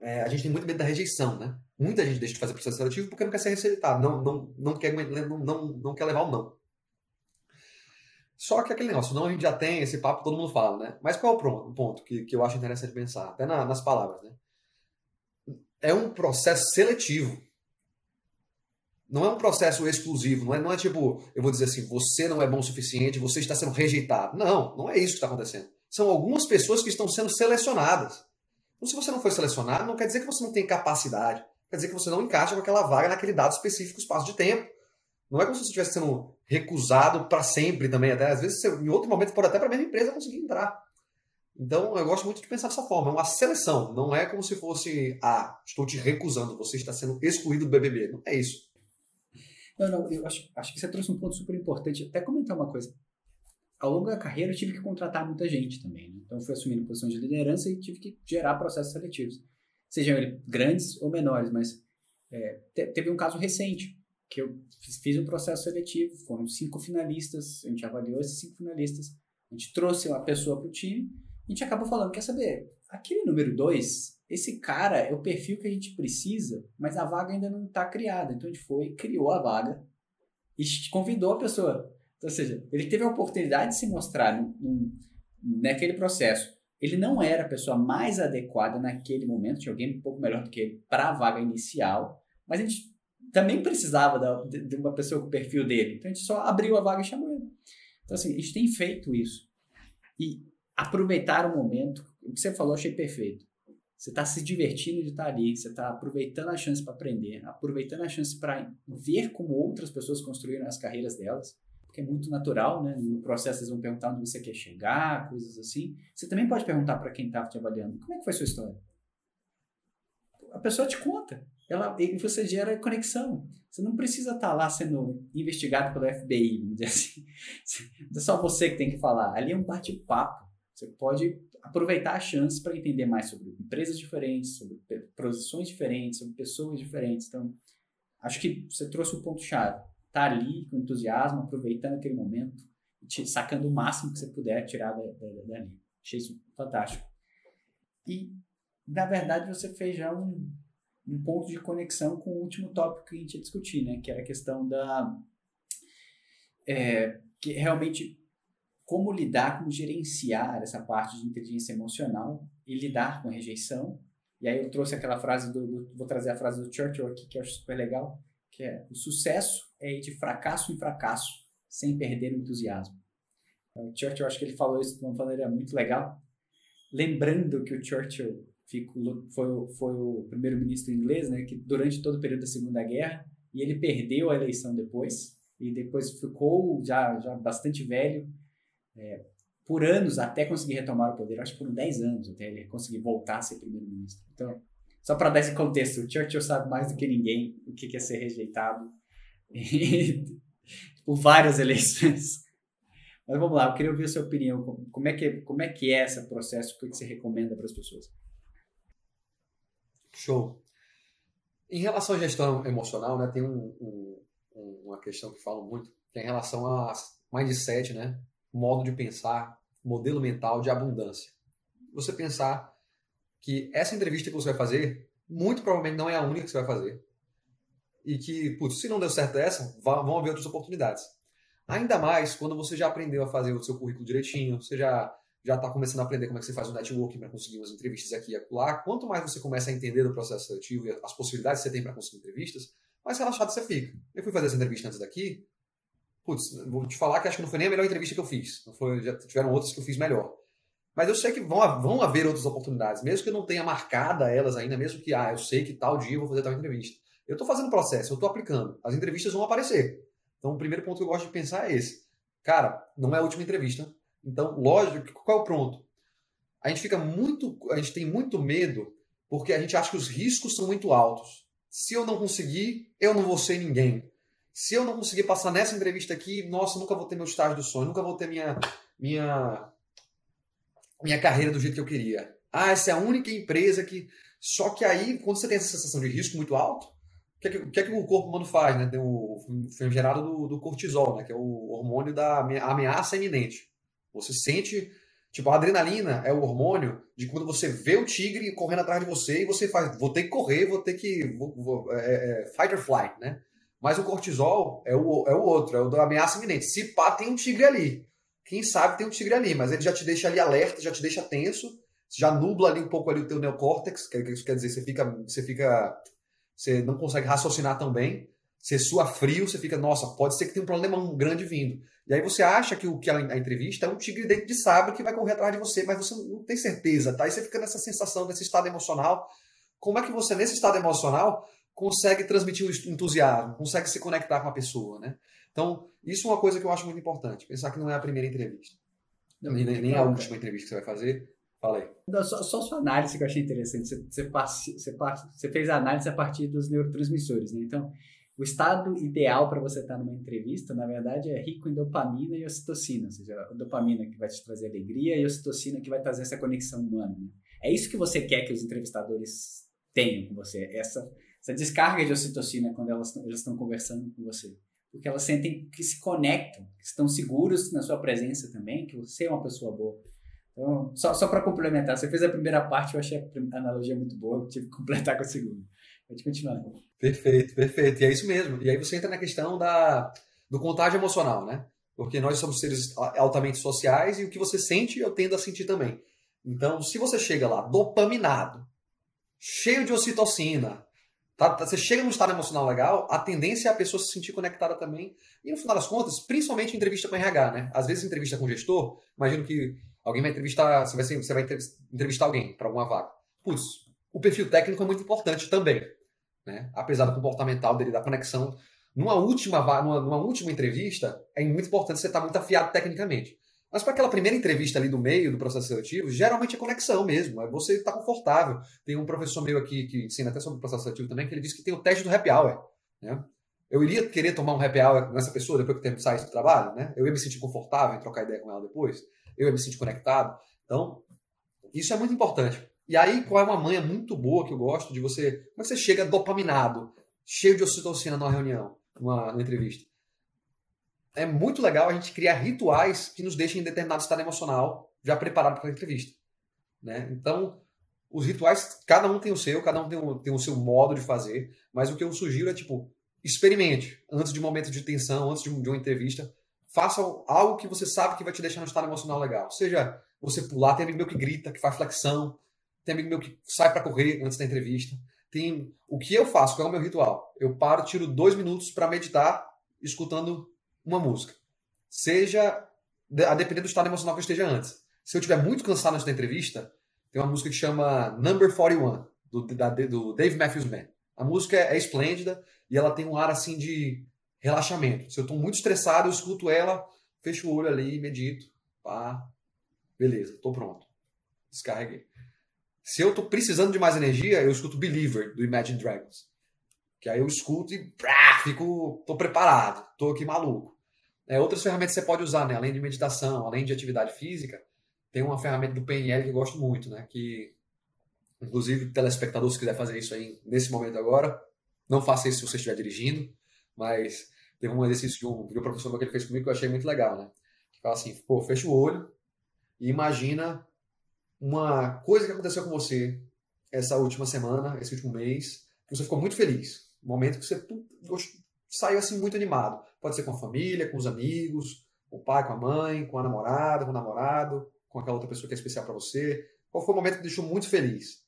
é, a gente tem muito medo da rejeição, né? Muita gente deixa de fazer processo seletivo porque não quer ser rejeitado, não, não, não, quer, não, não, não quer levar o não. Só que aquele negócio, não a gente já tem, esse papo todo mundo fala, né? Mas qual é o ponto que, que eu acho interessante pensar? Até na, nas palavras, né? É um processo seletivo. Não é um processo exclusivo, não é, não é tipo, eu vou dizer assim, você não é bom o suficiente, você está sendo rejeitado. Não, não é isso que está acontecendo. São algumas pessoas que estão sendo selecionadas. Então, se você não foi selecionado, não quer dizer que você não tem capacidade. Quer dizer que você não encaixa com aquela vaga naquele dado específico espaço de tempo. Não é como se você estivesse sendo recusado para sempre também. Até às vezes, você, em outro momento, pode até para a mesma empresa conseguir entrar. Então, eu gosto muito de pensar dessa forma. É uma seleção. Não é como se fosse, ah, estou te recusando, você está sendo excluído do BBB. Não é isso. Não, não, eu acho, acho que você trouxe um ponto super importante. Até comentar uma coisa. Ao longo da carreira, eu tive que contratar muita gente também. Né? Então, eu fui assumindo posição de liderança e tive que gerar processos seletivos. Sejam eles grandes ou menores, mas é, teve um caso recente que eu fiz um processo seletivo, foram cinco finalistas, a gente avaliou esses cinco finalistas, a gente trouxe uma pessoa para o time, a gente acabou falando, quer saber, aquele número dois, esse cara é o perfil que a gente precisa, mas a vaga ainda não está criada. Então a gente foi, criou a vaga e convidou a pessoa. Então, ou seja, ele teve a oportunidade de se mostrar naquele processo. Ele não era a pessoa mais adequada naquele momento, tinha alguém um pouco melhor do que ele para a vaga inicial, mas a gente também precisava da, de, de, uma pessoa com o perfil dele. Então a gente só abriu a vaga e chamou ele. Então, assim, a gente tem feito isso. E aproveitar o momento, o que você falou, achei perfeito. Você está se divertindo de estar tá ali, você está aproveitando a chance para aprender, aproveitando a chance para ver como outras pessoas construíram as carreiras delas, porque é muito natural, né? No processo, eles vão perguntar onde você quer chegar, coisas assim. Você também pode perguntar para quem estava te avaliando: como é que foi a sua história? A pessoa te conta ela, e você gera conexão. Você não precisa estar tá lá sendo investigado pelo FBI, vamos dizer assim. Não é só você que tem que falar. Ali é um bate-papo. Você pode aproveitar a chance para entender mais sobre empresas diferentes, sobre posições diferentes, sobre pessoas diferentes. Então, acho que você trouxe o ponto-chave. Tá ali com entusiasmo, aproveitando aquele momento, sacando o máximo que você puder tirar dali. Achei isso fantástico. E, na verdade, você fez já um, um ponto de conexão com o último tópico que a gente ia discutir, né? Que era a questão da... É, que realmente como lidar, como gerenciar essa parte de inteligência emocional e lidar com a rejeição. E aí eu trouxe aquela frase do, do vou trazer a frase do Churchill aqui que eu acho super legal, que é o sucesso é ir de fracasso em fracasso sem perder o entusiasmo. Então, o Churchill, acho que ele falou isso de uma maneira muito legal, lembrando que o Churchill foi, foi o primeiro-ministro inglês, né, que durante todo o período da Segunda Guerra, e ele perdeu a eleição depois, e depois ficou já, já bastante velho, é, por anos até conseguir retomar o poder, acho que foram 10 anos até ele conseguir voltar a ser primeiro-ministro. Então, só para dar esse contexto, o Churchill sabe mais do que ninguém o que é ser rejeitado por várias eleições. Mas vamos lá, eu queria ouvir a sua opinião. Como é que, como é, que é esse processo? O que você recomenda para as pessoas? Show. Em relação à gestão emocional, né, tem um, um, uma questão que falam muito, que é em relação a mindset, né, modo de pensar, modelo mental de abundância. Você pensar que essa entrevista que você vai fazer, muito provavelmente não é a única que você vai fazer. E que, putz, se não deu certo essa, vão haver outras oportunidades. Ainda mais quando você já aprendeu a fazer o seu currículo direitinho, você já já está começando a aprender como é que você faz o networking para conseguir umas entrevistas aqui e lá. Quanto mais você começa a entender do processo seletivo e as possibilidades que você tem para conseguir entrevistas, mais relaxado você fica. Eu fui fazer essa entrevista antes daqui, putz, vou te falar que acho que não foi nem a melhor entrevista que eu fiz. Não foi, já tiveram outras que eu fiz melhor. Mas eu sei que vão, vão haver outras oportunidades, mesmo que eu não tenha marcada elas ainda, mesmo que, ah, eu sei que tal dia eu vou fazer tal entrevista. Eu estou fazendo o processo, eu estou aplicando. As entrevistas vão aparecer. Então, o primeiro ponto que eu gosto de pensar é esse. Cara, não é a última entrevista. Então, lógico, qual é o pronto? A gente fica muito, a gente tem muito medo porque a gente acha que os riscos são muito altos. Se eu não conseguir, eu não vou ser ninguém. Se eu não conseguir passar nessa entrevista aqui, nossa, nunca vou ter meu estágio do sonho, nunca vou ter minha minha minha carreira do jeito que eu queria. Ah, essa é a única empresa que só que aí, quando você tem essa sensação de risco muito alto, o que, é que, o que, é que o corpo humano faz? Né? Tem o gerado do, do cortisol, né? que é o hormônio da ameaça iminente. Você sente, tipo, a adrenalina é o hormônio de quando você vê o tigre correndo atrás de você e você faz, vou ter que correr, vou ter que, vou, vou, é, é, fight or flight, né? Mas o cortisol é o, é o outro, é o da ameaça iminente. Se pá, tem um tigre ali. Quem sabe tem um tigre ali, mas ele já te deixa ali alerta, já te deixa tenso, já nubla ali um pouco ali o teu neocórtex, que isso quer dizer, você fica, você fica, você não consegue raciocinar tão bem, você sua frio, você fica, nossa, pode ser que tenha um problema grande vindo. E aí você acha que o que a, entrevista é um tigre dentro de sabre que vai correr atrás de você, mas você não tem certeza, tá? Aí você fica nessa sensação, nesse estado emocional. Como é que você, nesse estado emocional, consegue transmitir o entusiasmo, consegue se conectar com a pessoa, né? Então, isso é uma coisa que eu acho muito importante, pensar que não é a primeira entrevista. Não, nem, nem a última entrevista que você vai fazer. Fala aí. Não, só, só sua análise que eu achei interessante. Você, você, você, você fez a análise a partir dos neurotransmissores, né? Então, o estado ideal para você estar numa entrevista, na verdade, é rico em dopamina e ocitocina, ou seja, a dopamina que vai te trazer alegria e a ocitocina que vai trazer essa conexão humana. Né? É isso que você quer que os entrevistadores tenham com você, essa, essa descarga de ocitocina quando elas, elas estão conversando com você. Porque elas sentem que se conectam, que estão seguros na sua presença também, que você é uma pessoa boa. Então, só, só para complementar, você fez a primeira parte, eu achei a analogia muito boa, tive que completar com a segunda. Pode continuar. Perfeito, perfeito. E é isso mesmo. E aí você entra na questão da, do contágio emocional, né? Porque nós somos seres altamente sociais e o que você sente, eu tendo a sentir também. Então, se você chega lá dopaminado, cheio de ocitocina, tá, tá, você chega num estado emocional legal, a tendência é a pessoa se sentir conectada também. E no final das contas, principalmente entrevista com RH, né? Às vezes entrevista com gestor, imagino que alguém vai entrevistar, você vai, você vai entrevistar alguém para alguma vaga. Putz, o perfil técnico é muito importante também né? apesar do comportamental dele, da conexão. Numa última, numa, numa última entrevista, é muito importante você estar muito afiado tecnicamente. Mas para aquela primeira entrevista ali do meio do processo seletivo, geralmente é conexão mesmo, é você estar confortável. Tem um professor meu aqui que ensina até sobre o processo seletivo também, que ele disse que tem o teste do happy hour. Né? Eu iria querer tomar um happy hour nessa pessoa depois que eu sair do trabalho, né? Eu ia me sentir confortável em trocar ideia com ela depois, eu ia me sentir conectado. Então, isso é muito importante. E aí, qual é uma manha muito boa que eu gosto de você. Como é que você chega dopaminado, cheio de ocitocina numa reunião, numa, numa entrevista? É muito legal a gente criar rituais que nos deixem em determinado estado emocional, já preparado para a entrevista. Né? Então, os rituais, cada um tem o seu, cada um tem o, tem o seu modo de fazer, mas o que eu sugiro é, tipo, experimente antes de um momento de tensão, antes de, um, de uma entrevista, faça algo que você sabe que vai te deixar no estado emocional legal. Seja você pular, tem amigo meu que grita, que faz flexão, tem amigo meu que sai para correr antes da entrevista. Tem o que eu faço, qual é o meu ritual? Eu paro, tiro dois minutos para meditar, escutando uma música. Seja a depender do estado emocional que eu esteja antes. Se eu estiver muito cansado antes da entrevista, tem uma música que chama Number 41, do, da, do Dave Matthews Band. A música é, é esplêndida e ela tem um ar assim de relaxamento. Se eu estou muito estressado, eu escuto ela, fecho o olho ali, medito, pá, beleza, estou pronto. Descarreguei. Se eu tô precisando de mais energia, eu escuto Believer, do Imagine Dragons. Que aí eu escuto e brá, fico, tô preparado, tô aqui maluco. É, outras ferramentas que você pode usar, né? Além de meditação, além de atividade física, tem uma ferramenta do PNL que eu gosto muito, né? Que Inclusive, telespectador, se quiser fazer isso aí nesse momento agora, não faça isso se você estiver dirigindo, mas teve um exercício de um, de um professor que ele fez comigo que eu achei muito legal, né? Que fala assim, pô, fecha o olho e imagina uma coisa que aconteceu com você essa última semana, esse último mês, que você ficou muito feliz. Um momento que você saiu assim muito animado. Pode ser com a família, com os amigos, com o pai, com a mãe, com a namorada, com o namorado, com aquela outra pessoa que é especial para você. Qual foi o momento que deixou muito feliz?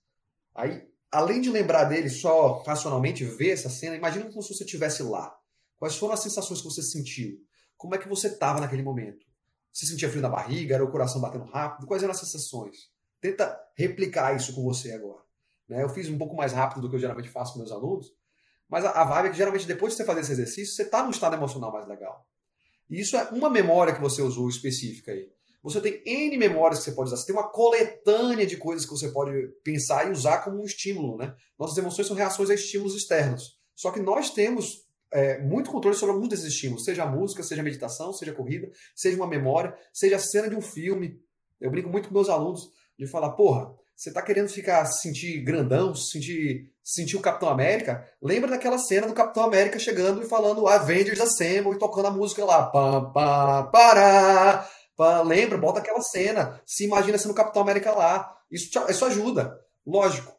Aí, além de lembrar dele só racionalmente, ver essa cena, imagina como se você estivesse lá. Quais foram as sensações que você sentiu? Como é que você estava naquele momento? Você sentia frio na barriga? Era o coração batendo rápido? Quais eram as sensações? Tenta replicar isso com você agora. Né? Eu fiz um pouco mais rápido do que eu geralmente faço com meus alunos, mas a, a vibe é que geralmente depois de você fazer esse exercício, você está num estado emocional mais legal. E isso é uma memória que você usou específica aí. Você tem N memórias que você pode usar. Você tem uma coletânea de coisas que você pode pensar e usar como um estímulo. Né? Nossas emoções são reações a estímulos externos. Só que nós temos é, muito controle sobre algum desses estímulos, seja música, seja meditação, seja corrida, seja uma memória, seja a cena de um filme. Eu brinco muito com meus alunos de falar, porra, você está querendo ficar se sentir grandão, se sentir, sentir o Capitão América? Lembra daquela cena do Capitão América chegando e falando Avengers Assemble e tocando a música lá. Pam, pam, para, pam. Lembra, bota aquela cena. Se imagina sendo o Capitão América lá. Isso, isso ajuda. Lógico,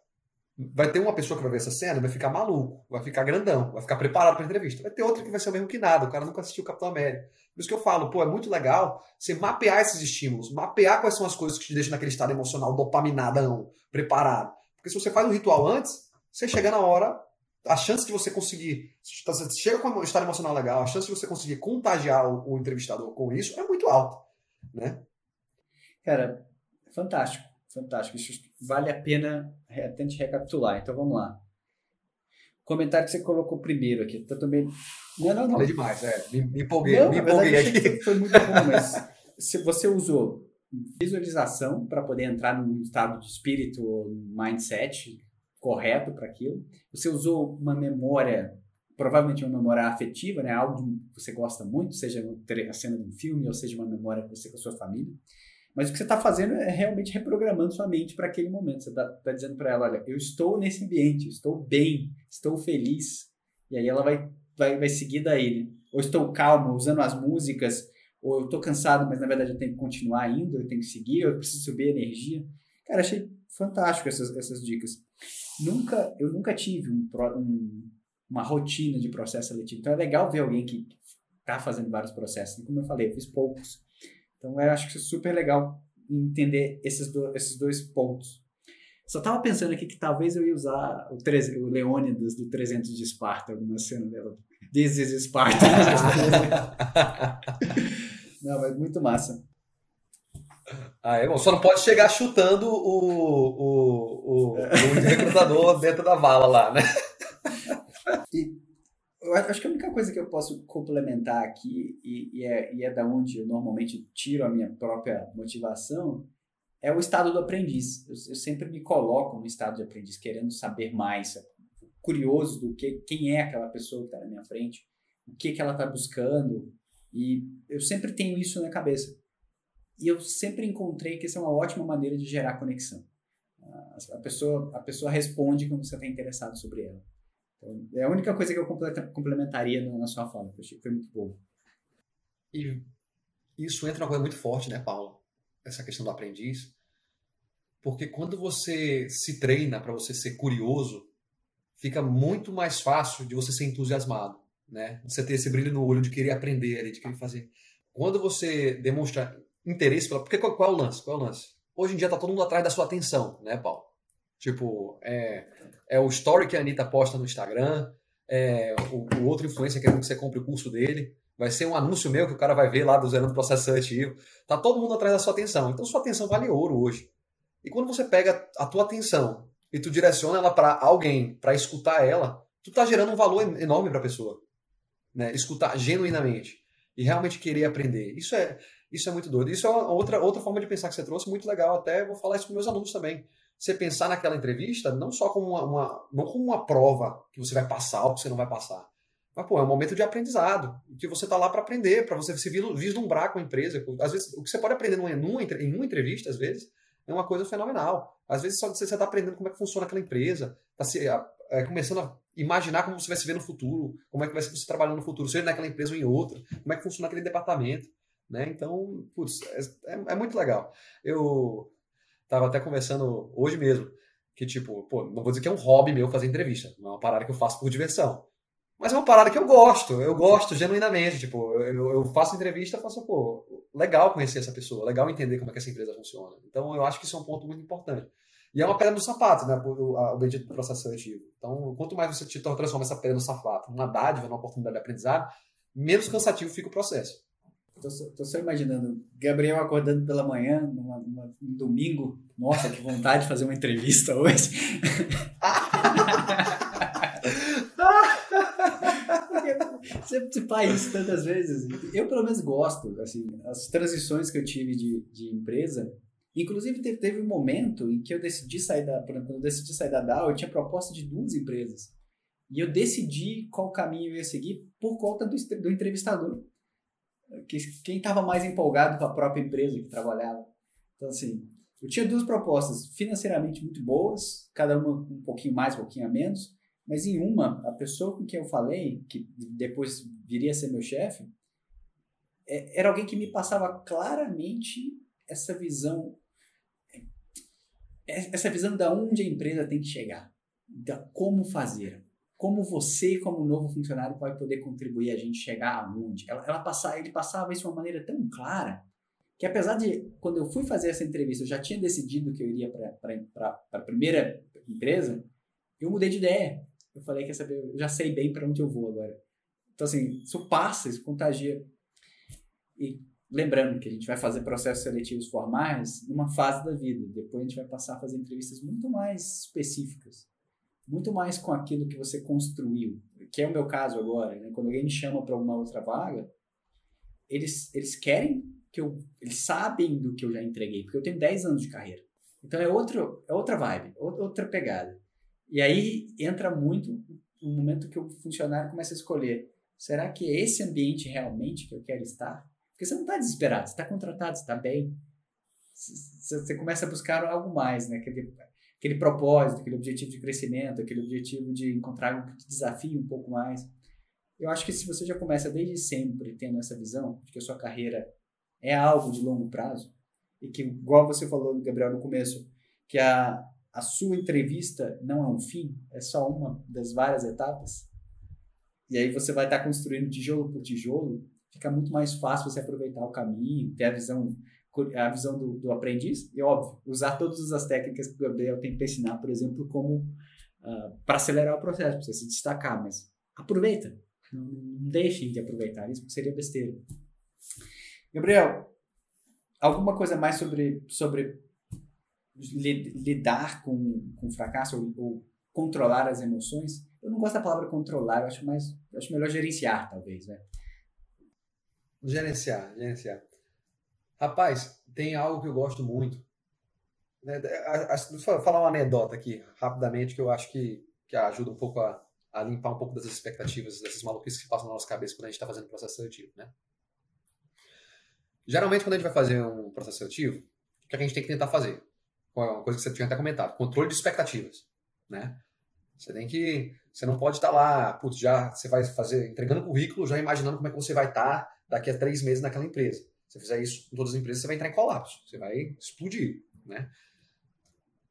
vai ter uma pessoa que vai ver essa cena vai ficar maluco, vai ficar grandão, vai ficar preparado para entrevista. Vai ter outra que vai ser o mesmo que nada, o cara nunca assistiu Capitão América. Por isso que eu falo, pô, é muito legal você mapear esses estímulos, mapear quais são as coisas que te deixam naquele estado emocional dopaminadão, preparado. Porque se você faz um ritual antes, você chega na hora, a chance de você conseguir, você chega com um estado emocional legal, a chance de você conseguir contagiar o, o entrevistador com isso é muito alta, né? Cara, fantástico, fantástico. Isso vale a pena até gente recapitular. Então vamos lá. Comentário que você colocou primeiro aqui. Eu também. Não, não, não. Falei demais, é. Me, me empolguei, não, me empolguei aqui. Foi muito bom, mas se você usou visualização para poder entrar num estado de espírito ou mindset correto para aquilo. Você usou uma memória, provavelmente uma memória afetiva, né? Algo que você gosta muito, seja a cena de um filme ou seja uma memória com você com a sua família. Mas o que você está fazendo é realmente reprogramando sua mente para aquele momento. Você está tá dizendo para ela: olha, eu estou nesse ambiente, estou bem, estou feliz. E aí ela vai, vai, vai seguir daí. Né? Ou estou calmo, usando as músicas, ou eu estou cansado, mas na verdade eu tenho que continuar indo, eu tenho que seguir, eu preciso subir a energia. Cara, achei fantástico essas, essas dicas. Nunca, eu nunca tive um, um, uma rotina de processo seletivo. Então é legal ver alguém que está fazendo vários processos. Como eu falei, eu fiz poucos. Então, eu acho que é super legal entender esses, do, esses dois pontos. Só estava pensando aqui que talvez eu ia usar o, o Leônidas do 300 de Esparta, alguma cena dela. This is Esparta. não, mas muito massa. Ah, é bom. Só não pode chegar chutando o, o, o, o recrutador dentro da vala lá, né? E eu acho que a única coisa que eu posso complementar aqui, e, e, é, e é da onde eu normalmente tiro a minha própria motivação, é o estado do aprendiz. Eu, eu sempre me coloco no estado de aprendiz, querendo saber mais, curioso do que quem é aquela pessoa que está na minha frente, o que, que ela está buscando, e eu sempre tenho isso na cabeça. E eu sempre encontrei que essa é uma ótima maneira de gerar conexão. A pessoa, a pessoa responde quando você está interessado sobre ela. É a única coisa que eu complementaria na sua fala, que eu achei que foi muito bom. E isso entra uma coisa muito forte, né, Paulo? Essa questão do aprendiz. Porque quando você se treina para você ser curioso, fica muito mais fácil de você ser entusiasmado, né? Você ter esse brilho no olho de querer aprender, de querer fazer. Quando você demonstra interesse pela. Porque qual, é o lance? Qual é o lance? Hoje em dia tá todo mundo atrás da sua atenção, né, Paulo? Tipo, é, é o story que a Anitta posta no Instagram, é o, o outro influencer querendo que você compre o curso dele, vai ser um anúncio meu que o cara vai ver lá do Zero do Processo Seletivo. Tá todo mundo atrás da sua atenção. Então sua atenção vale ouro hoje. E quando você pega a tua atenção e tu direciona ela para alguém, para escutar ela, tu tá gerando um valor enorme para a pessoa. Né? Escutar genuinamente e realmente querer aprender. Isso é, isso é muito doido. Isso é outra, outra forma de pensar que você trouxe, muito legal. Até vou falar isso com meus alunos também você pensar naquela entrevista não só como uma, uma, não como uma prova que você vai passar ou que você não vai passar. Mas, pô, é um momento de aprendizado, que você está lá para aprender, para você se vislumbrar com a empresa. Às vezes, o que você pode aprender numa, numa, em uma entrevista, às vezes, é uma coisa fenomenal. Às vezes só você está aprendendo como é que funciona aquela empresa, está se é, começando a imaginar como você vai se ver no futuro, como é que vai ser você trabalhando no futuro, seja naquela empresa ou em outra, como é que funciona aquele departamento. Né? Então, putz, é, é, é muito legal. Eu estava até conversando hoje mesmo, que tipo, pô, não vou dizer que é um hobby meu fazer entrevista, não é uma parada que eu faço por diversão. Mas é uma parada que eu gosto, eu gosto genuinamente. Tipo, eu, eu faço entrevista, faço, pô, legal conhecer essa pessoa, legal entender como é que essa empresa funciona. Então, eu acho que isso é um ponto muito importante. E é uma pedra no sapato, né? O, o bendito processo seletivo. Então, quanto mais você te transforma essa pedra no sapato, numa dádiva, numa oportunidade de aprendizado, menos cansativo fica o processo. Tô só imaginando, Gabriel acordando pela manhã, numa, numa, um domingo. Nossa, que vontade de fazer uma entrevista hoje. Você faz isso tantas vezes. Eu, pelo menos, gosto. Assim, as transições que eu tive de, de empresa. Inclusive, teve, teve um momento em que eu decidi sair da. Quando eu decidi sair da DAO, eu tinha proposta de duas empresas. E eu decidi qual caminho eu ia seguir por conta do, do entrevistador. Que, quem estava mais empolgado com a própria empresa que trabalhava. Então, assim, eu tinha duas propostas financeiramente muito boas, cada uma um pouquinho mais, um pouquinho a menos, mas em uma, a pessoa com quem eu falei, que depois viria a ser meu chefe, é, era alguém que me passava claramente essa visão é, essa visão da onde a empresa tem que chegar, da como fazer, como você, como novo funcionário, pode poder contribuir a gente chegar aonde. Ela, ela passava, ele passava isso de uma maneira tão clara que apesar de quando eu fui fazer essa entrevista eu já tinha decidido que eu iria para a primeira empresa, eu mudei de ideia. Eu falei, quer saber, eu já sei bem para onde eu vou agora. Então, assim, isso passa, isso contagia. E lembrando que a gente vai fazer processos seletivos formais numa fase da vida. Depois a gente vai passar a fazer entrevistas muito mais específicas. Muito mais com aquilo que você construiu. Que é o meu caso agora. Né? Quando alguém me chama para uma outra vaga, eles, eles querem que eu... Eles sabem do que eu já entreguei. Porque eu tenho 10 anos de carreira. Então é, outro, é outra vibe, outra pegada. E aí entra muito o momento que o funcionário começa a escolher: será que é esse ambiente realmente que eu quero estar? Porque você não está desesperado, você está contratado, você está bem. Você começa a buscar algo mais, né? Aquele, propósito, aquele objetivo de crescimento, aquele objetivo de encontrar algo que desafie um pouco mais. Eu acho que se você já começa desde sempre tendo essa visão de que a sua carreira é algo de longo prazo, e que, igual você falou, Gabriel, no começo, que a, a sua entrevista não é um fim, é só uma das várias etapas, e aí você vai estar construindo tijolo por tijolo, fica muito mais fácil você aproveitar o caminho, ter a visão a visão do, do aprendiz e óbvio usar todas as técnicas que o Gabriel tem para ensinar, por exemplo, como uh, ah, para acelerar o processo, para você se destacar, mas aproveita, não, não deixem de aproveitar isso, porque seria besteira. Gabriel, alguma coisa mais sobre sobre lidar com, com fracasso ou, ou, controlar as emoções. Eu não gosto da palavra controlar, eu acho mais, eu acho melhor gerenciar, talvez, né? Gerenciar, gerenciar. Rapaz, tem algo que eu gosto muito. Né? Vou falar uma anedota aqui, rapidamente, que eu acho que, que ajuda um pouco a, a limpar um pouco das expectativas, dessas maluquices que passam na nossa cabeça quando a gente está fazendo processo seletivo, né? Geralmente, quando a gente vai fazer um processo seletivo, o que a gente tem que tentar fazer? uma coisa que você tinha até comentado, controle de expectativas, né? Você tem que, você não pode estar lá, putz, já você vai fazer, entregando currículo, já imaginando como é que você vai estar daqui a três meses naquela empresa. Você fizer isso com todas as empresas, você vai entrar em colapso, você vai explodir, né?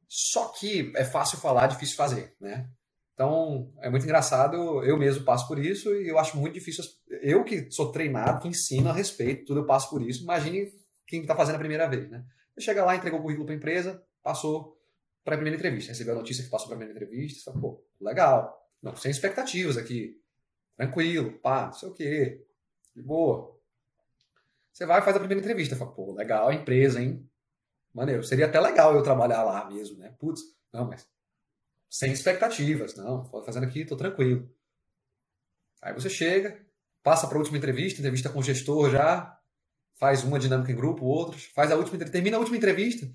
Só que é fácil falar, difícil fazer, né? Então, é muito engraçado, eu mesmo passo por isso e eu acho muito difícil, eu que sou treinado, que ensino a respeito, tudo eu passo por isso, imagine quem está fazendo a primeira vez, né? Você chega lá, entregou o currículo para a empresa, passou para a primeira entrevista. Recebeu a notícia que passou para a primeira entrevista, você fala, pô, legal. Não, sem expectativas aqui. Tranquilo, pá, não sei o quê. De boa. Você vai e faz a primeira entrevista. Fala, pô, legal a empresa, hein? Maneiro. Seria até legal eu trabalhar lá mesmo, né? Putz, não, mas sem expectativas. Não, fazendo aqui, tô tranquilo. Aí você chega, passa para a última entrevista, entrevista com o gestor já, faz uma dinâmica em grupo, outros, faz a última, termina a última entrevista,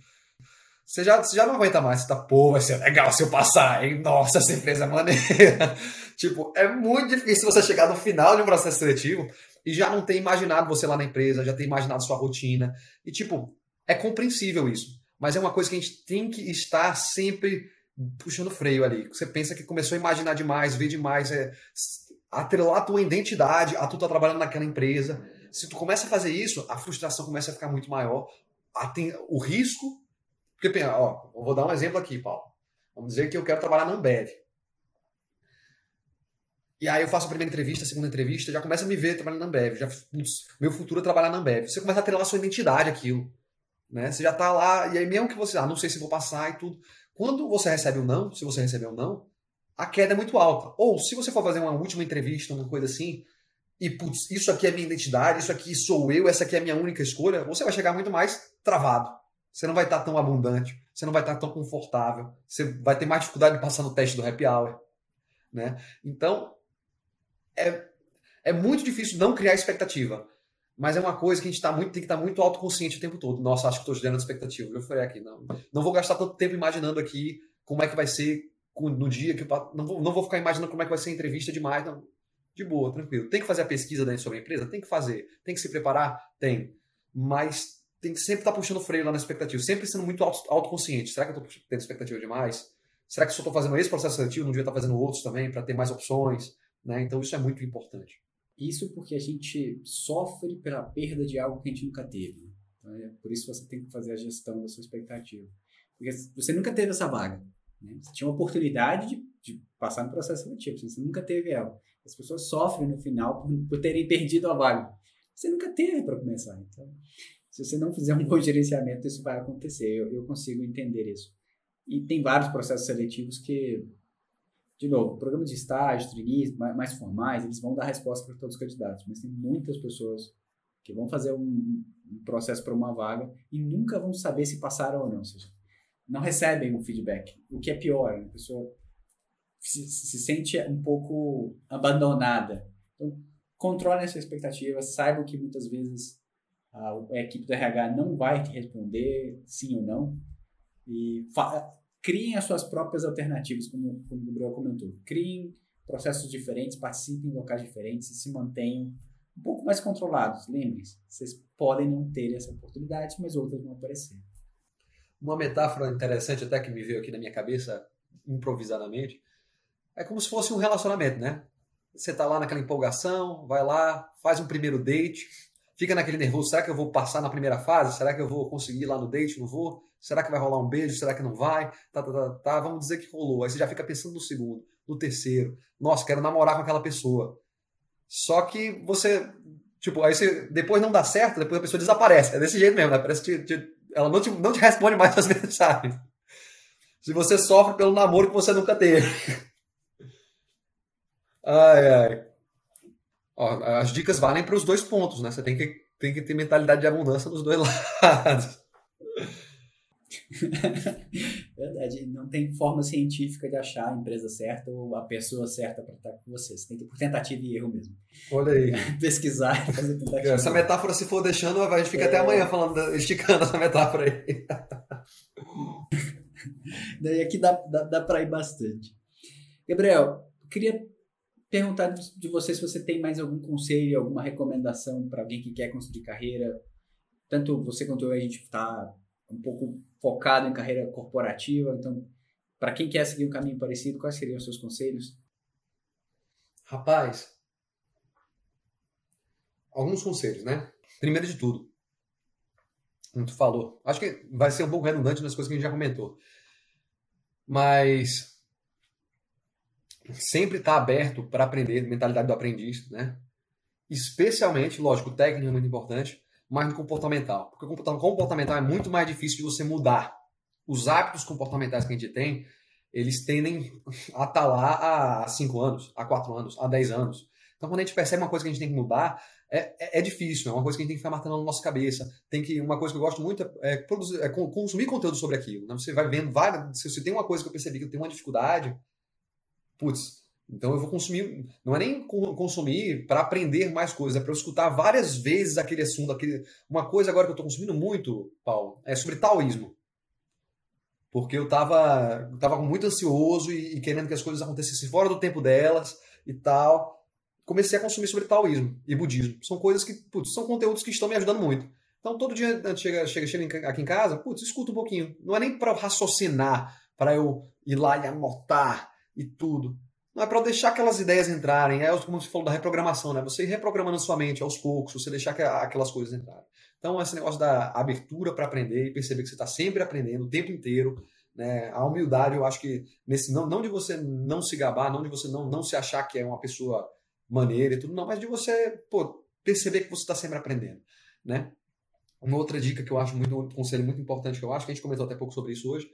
você já, você já não aguenta mais. Você tá, pô, vai ser legal se eu passar, hein? Nossa, essa empresa é maneira. tipo, é muito difícil você chegar no final de um processo seletivo e já não ter imaginado você lá na empresa, já ter imaginado sua rotina. E, tipo, é compreensível isso. mas é uma coisa que a gente tem que estar sempre puxando freio ali. Você pensa que começou a imaginar demais, ver demais, é, atrelar a tua identidade a tu tá trabalhando naquela empresa. Se tu começa a fazer isso, a frustração começa a ficar muito maior. o risco. Porque, ó, vou dar um exemplo aqui, Paulo. Vamos dizer que eu quero trabalhar na Ambev. E aí eu faço a primeira entrevista, a segunda entrevista, já começa a me ver trabalhando na Ambev. Já, putz, meu futuro é trabalhar na Ambev. Você começa a atrelar a sua identidade aquilo. Né? Você já tá lá, e aí mesmo que você, ah, não sei se vou passar e tudo. Quando você recebe o um não, se você receber o um não, a queda é muito alta. Ou se você for fazer uma última entrevista, uma coisa assim, e putz, isso aqui é minha identidade, isso aqui sou eu, essa aqui é a minha única escolha, você vai chegar muito mais travado. Você não vai estar tão abundante, você não vai estar tão confortável, você vai ter mais dificuldade de passar no teste do happy hour. Né? Então, é, é muito difícil não criar expectativa. Mas é uma coisa que a gente tá muito, tem que estar tá muito autoconsciente o tempo todo. Nossa, acho que estou gerando expectativa. Eu falei aqui, não, não vou gastar tanto tempo imaginando aqui como é que vai ser no dia que não vou, não vou ficar imaginando como é que vai ser a entrevista demais, não. De boa, tranquilo. Tem que fazer a pesquisa dentro sobre a empresa? Tem que fazer. Tem que se preparar? Tem. Mas tem que sempre estar tá puxando freio lá na expectativa. Sempre sendo muito autoconsciente. Será que eu estou tendo expectativa demais? Será que se eu estou fazendo esse processo seletivo, não devia estar tá fazendo outros também para ter mais opções? Né? Então isso é muito importante. Isso porque a gente sofre pela perda de algo que a gente nunca teve. Então, é por isso você tem que fazer a gestão da sua expectativa. Porque você nunca teve essa vaga. Né? Você tinha uma oportunidade de, de, passar no processo seletivo, você nunca teve ela. As pessoas sofrem no final por, por terem perdido a vaga. Você nunca teve para começar. Então, se você não fizer um bom gerenciamento, isso vai acontecer. Eu, eu consigo entender isso. E tem vários processos seletivos que de novo, programas de estágio, trainees mais, mais formais, eles vão dar resposta para todos os candidatos, mas tem muitas pessoas que vão fazer um, um processo para uma vaga e nunca vão saber se passaram ou não, ou seja, não recebem um feedback, o que é pior, a pessoa se, se sente um pouco abandonada. Então, controle essa expectativa, saiba que muitas vezes a, a equipe do RH não vai te responder sim ou não, e criem as suas próprias alternativas, como, como o Gabriel comentou. Criem processos diferentes, participem em locais diferentes e se mantenham um pouco mais controlados. Lembre-se, vocês podem não ter essa oportunidade, mas outras vão aparecer. Uma metáfora interessante até que me veio aqui na minha cabeça, improvisadamente, é como se fosse um relacionamento, né? Você tá lá naquela empolgação, vai lá, faz um primeiro date, fica naquele nervoso, será que eu vou passar na primeira fase? Será que eu vou conseguir ir lá no date? Não vou? Será que vai rolar um beijo? Será que não vai? Tá, tá, tá, tá, vamos dizer que rolou. Aí você já fica pensando no segundo, no terceiro. Nossa, quero namorar com aquela pessoa. Só que você, tipo, aí você depois não dá certo, depois a pessoa desaparece. É desse jeito mesmo, né? Parece que te, te, ela não te, não te responde mais as mensagens. Se você sofre pelo namoro que você nunca teve. Ai, ai. Ó, as dicas valem para os dois pontos, né? Você tem que, tem que ter mentalidade de abundância nos dois lados. Verdade, não tem forma científica de achar a empresa certa ou a pessoa certa para estar com você. Você tem que ir por tentativa e erro mesmo. Olha aí. Pesquisar e fazer tentativa. Essa metáfora, se for deixando, a gente fica é... até amanhã falando, esticando essa metáfora aí. Daí aqui dá, dá, dá para ir bastante. Gabriel, queria perguntar de você se você tem mais algum conselho, alguma recomendação para alguém que quer construir carreira. Tanto você quanto eu, a gente está um pouco focado em carreira corporativa. Então, para quem quer seguir um caminho parecido, quais seriam os seus conselhos? Rapaz, alguns conselhos, né? Primeiro de tudo, como tu falou, acho que vai ser um pouco redundante nas coisas que a gente já comentou, mas sempre estar tá aberto para aprender, mentalidade do aprendiz, né? Especialmente, lógico, técnico é muito importante, mas no comportamental. Porque o comportamental é muito mais difícil de você mudar. Os hábitos comportamentais que a gente tem, eles tendem a estar tá lá há 5 anos, há 4 anos, há 10 anos. Então, quando a gente percebe uma coisa que a gente tem que mudar, é, é, é, difícil, é uma coisa que a gente tem que ficar martelando na nossa cabeça. Tem que, uma coisa que eu gosto muito é, é produzir, é consumir conteúdo sobre aquilo. Né? Você vai vendo várias. Se tem uma coisa que eu percebi que eu tenho uma dificuldade, putz, então eu vou consumir, não é nem consumir para aprender mais coisas, é para eu escutar várias vezes aquele assunto, aquele, uma coisa agora que eu estou consumindo muito, Paulo, é sobre taoísmo. Porque eu estava tava muito ansioso e, e, querendo que as coisas acontecessem fora do tempo delas e tal. Comecei a consumir sobre taoísmo e budismo. São coisas que, putz, são conteúdos que estão me ajudando muito. Então todo dia chega, chega, chega aqui em casa, putz, escuta um pouquinho. Não é nem para raciocinar, para eu ir lá e anotar e tudo. Não é para deixar aquelas ideias entrarem. É como você falou da reprogramação, né? Você ir reprogramando sua mente aos poucos, você deixar aquelas coisas entrarem. Então, esse negócio da abertura para aprender e perceber que você está sempre aprendendo o tempo inteiro. Né? A humildade, eu acho que nesse não, não de você não se gabar, não de você não, não se achar que é uma pessoa maneira e tudo, não, mas de você pô, perceber que você está sempre aprendendo. Né? Uma outra dica que eu acho muito, um conselho muito importante que eu acho, que a gente comentou até pouco sobre isso hoje,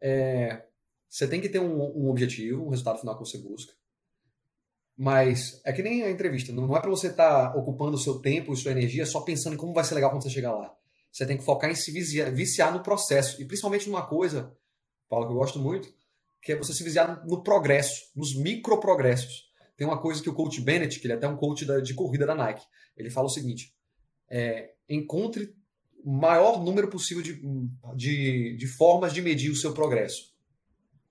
é você tem que ter um, um objetivo, um resultado final que você busca. Mas é que nem a entrevista, não é para você estar tá ocupando o seu tempo e sua energia só pensando em como vai ser legal quando você chegar lá. Você tem que focar em se viciar, viciar no processo. E principalmente numa coisa, Paulo, que eu gosto muito, que é você se viciar no progresso, nos micro progressos. Tem uma coisa que o coach Bennett, que ele é até um coach da, de corrida da Nike, ele fala o seguinte: é, encontre o maior número possível de, de, de formas de medir o seu progresso.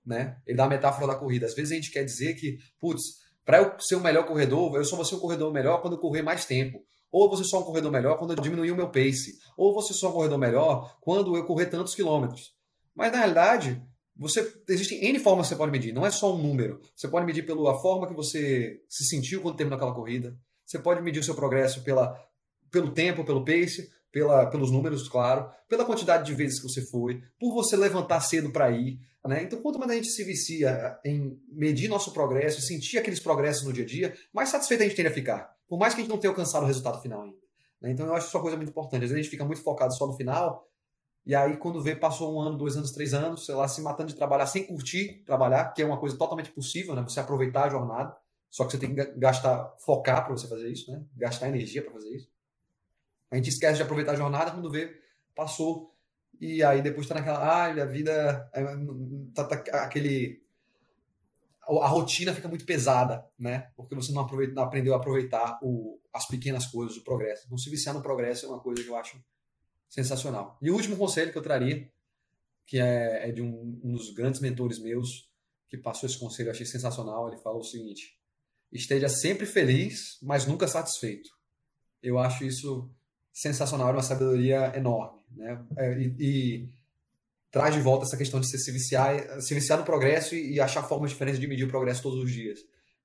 Né? Ele dá a metáfora da corrida. Às vezes a gente quer dizer que, putz, para eu ser um melhor corredor, eu só vou ser um corredor melhor quando eu correr mais tempo. Ou ser só um corredor melhor quando eu diminuir o meu pace. Ou ser só um corredor melhor quando eu correr tantos quilômetros. Mas na realidade, você existem N formas que você pode medir, não é só um número. Você pode medir pela forma que você se sentiu quando terminou aquela corrida. Você pode medir o seu progresso pela, pelo tempo, pelo pace, pela, pelos números, claro, pela quantidade de vezes que você foi, por você levantar cedo para ir. Né? Então, quanto mais a gente se vicia em medir nosso progresso, sentir aqueles progressos no dia a dia, mais satisfeito a gente tende a ficar. Por mais que a gente não tenha alcançado o resultado final ainda. Né? Então, eu acho isso uma coisa muito importante. Às vezes a gente fica muito focado só no final, e aí quando vê, passou um ano, dois anos, três anos, sei lá, se matando de trabalhar sem curtir trabalhar, que é uma coisa totalmente possível, né? Você aproveitar a jornada, só que você tem que gastar, focar para você fazer isso, né? Gastar energia para fazer isso. A gente esquece de aproveitar a jornada quando vê, passou. E aí depois tá naquela, ah, a vida, é, tá, tá, aquele. A rotina fica muito pesada, né? Porque você não, aproveita, não aprendeu a aproveitar o, as pequenas coisas, o progresso. Não se viciar no progresso é uma coisa que eu acho sensacional. E o último conselho que eu traria, que é, é de um, um dos grandes mentores meus, que passou esse conselho, eu achei sensacional. Ele falou o seguinte: esteja sempre feliz, mas nunca satisfeito. Eu acho isso sensacional, é uma sabedoria enorme. Né? É, e, e, traz de volta essa questão de se viciar, se viciar no progresso e, e, achar formas diferentes de medir o progresso todos os dias.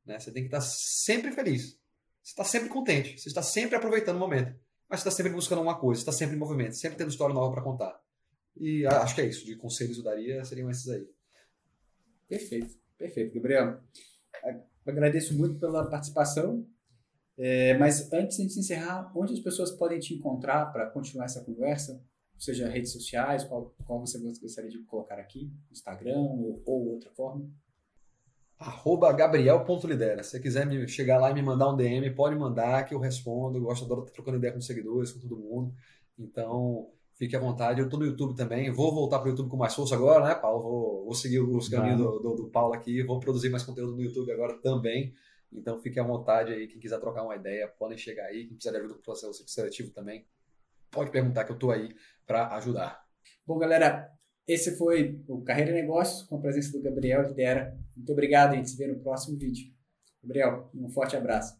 Né? Você tem que estar sempre feliz. Você está sempre contente. Você está sempre aproveitando o momento. Mas você está sempre buscando uma coisa. Você está sempre em movimento. Sempre tendo história nova para contar. E acho que é isso. De conselhos eu daria, seriam esses aí. Perfeito. Perfeito, Gabriel. Agradeço muito pela participação. É, mas antes de encerrar, onde as pessoas podem te encontrar para continuar essa conversa? Seja redes sociais, qual, qual você gostaria de colocar aqui? Instagram ou, ou outra forma? Arroba gabriel.lidera. Se você quiser me chegar lá e me mandar um DM, pode mandar que eu respondo. Eu gosto, adoro estar trocando ideia com seguidores, com todo mundo. Então, fique à vontade. Eu estou no YouTube também. Vou voltar para o YouTube com mais força agora, né, Paulo? Vou, vou seguir os caminhos do, do, do Paulo aqui. Vou produzir mais conteúdo no YouTube agora também. Então fique à vontade aí, quem quiser trocar uma ideia, podem chegar aí. Quem precisar de ajuda com o processo seletivo também, pode perguntar que eu estou aí para ajudar. Bom, galera, esse foi o Carreira e Negócios com a presença do Gabriel Lidera. Muito obrigado, a gente se vê no próximo vídeo. Gabriel, um forte abraço.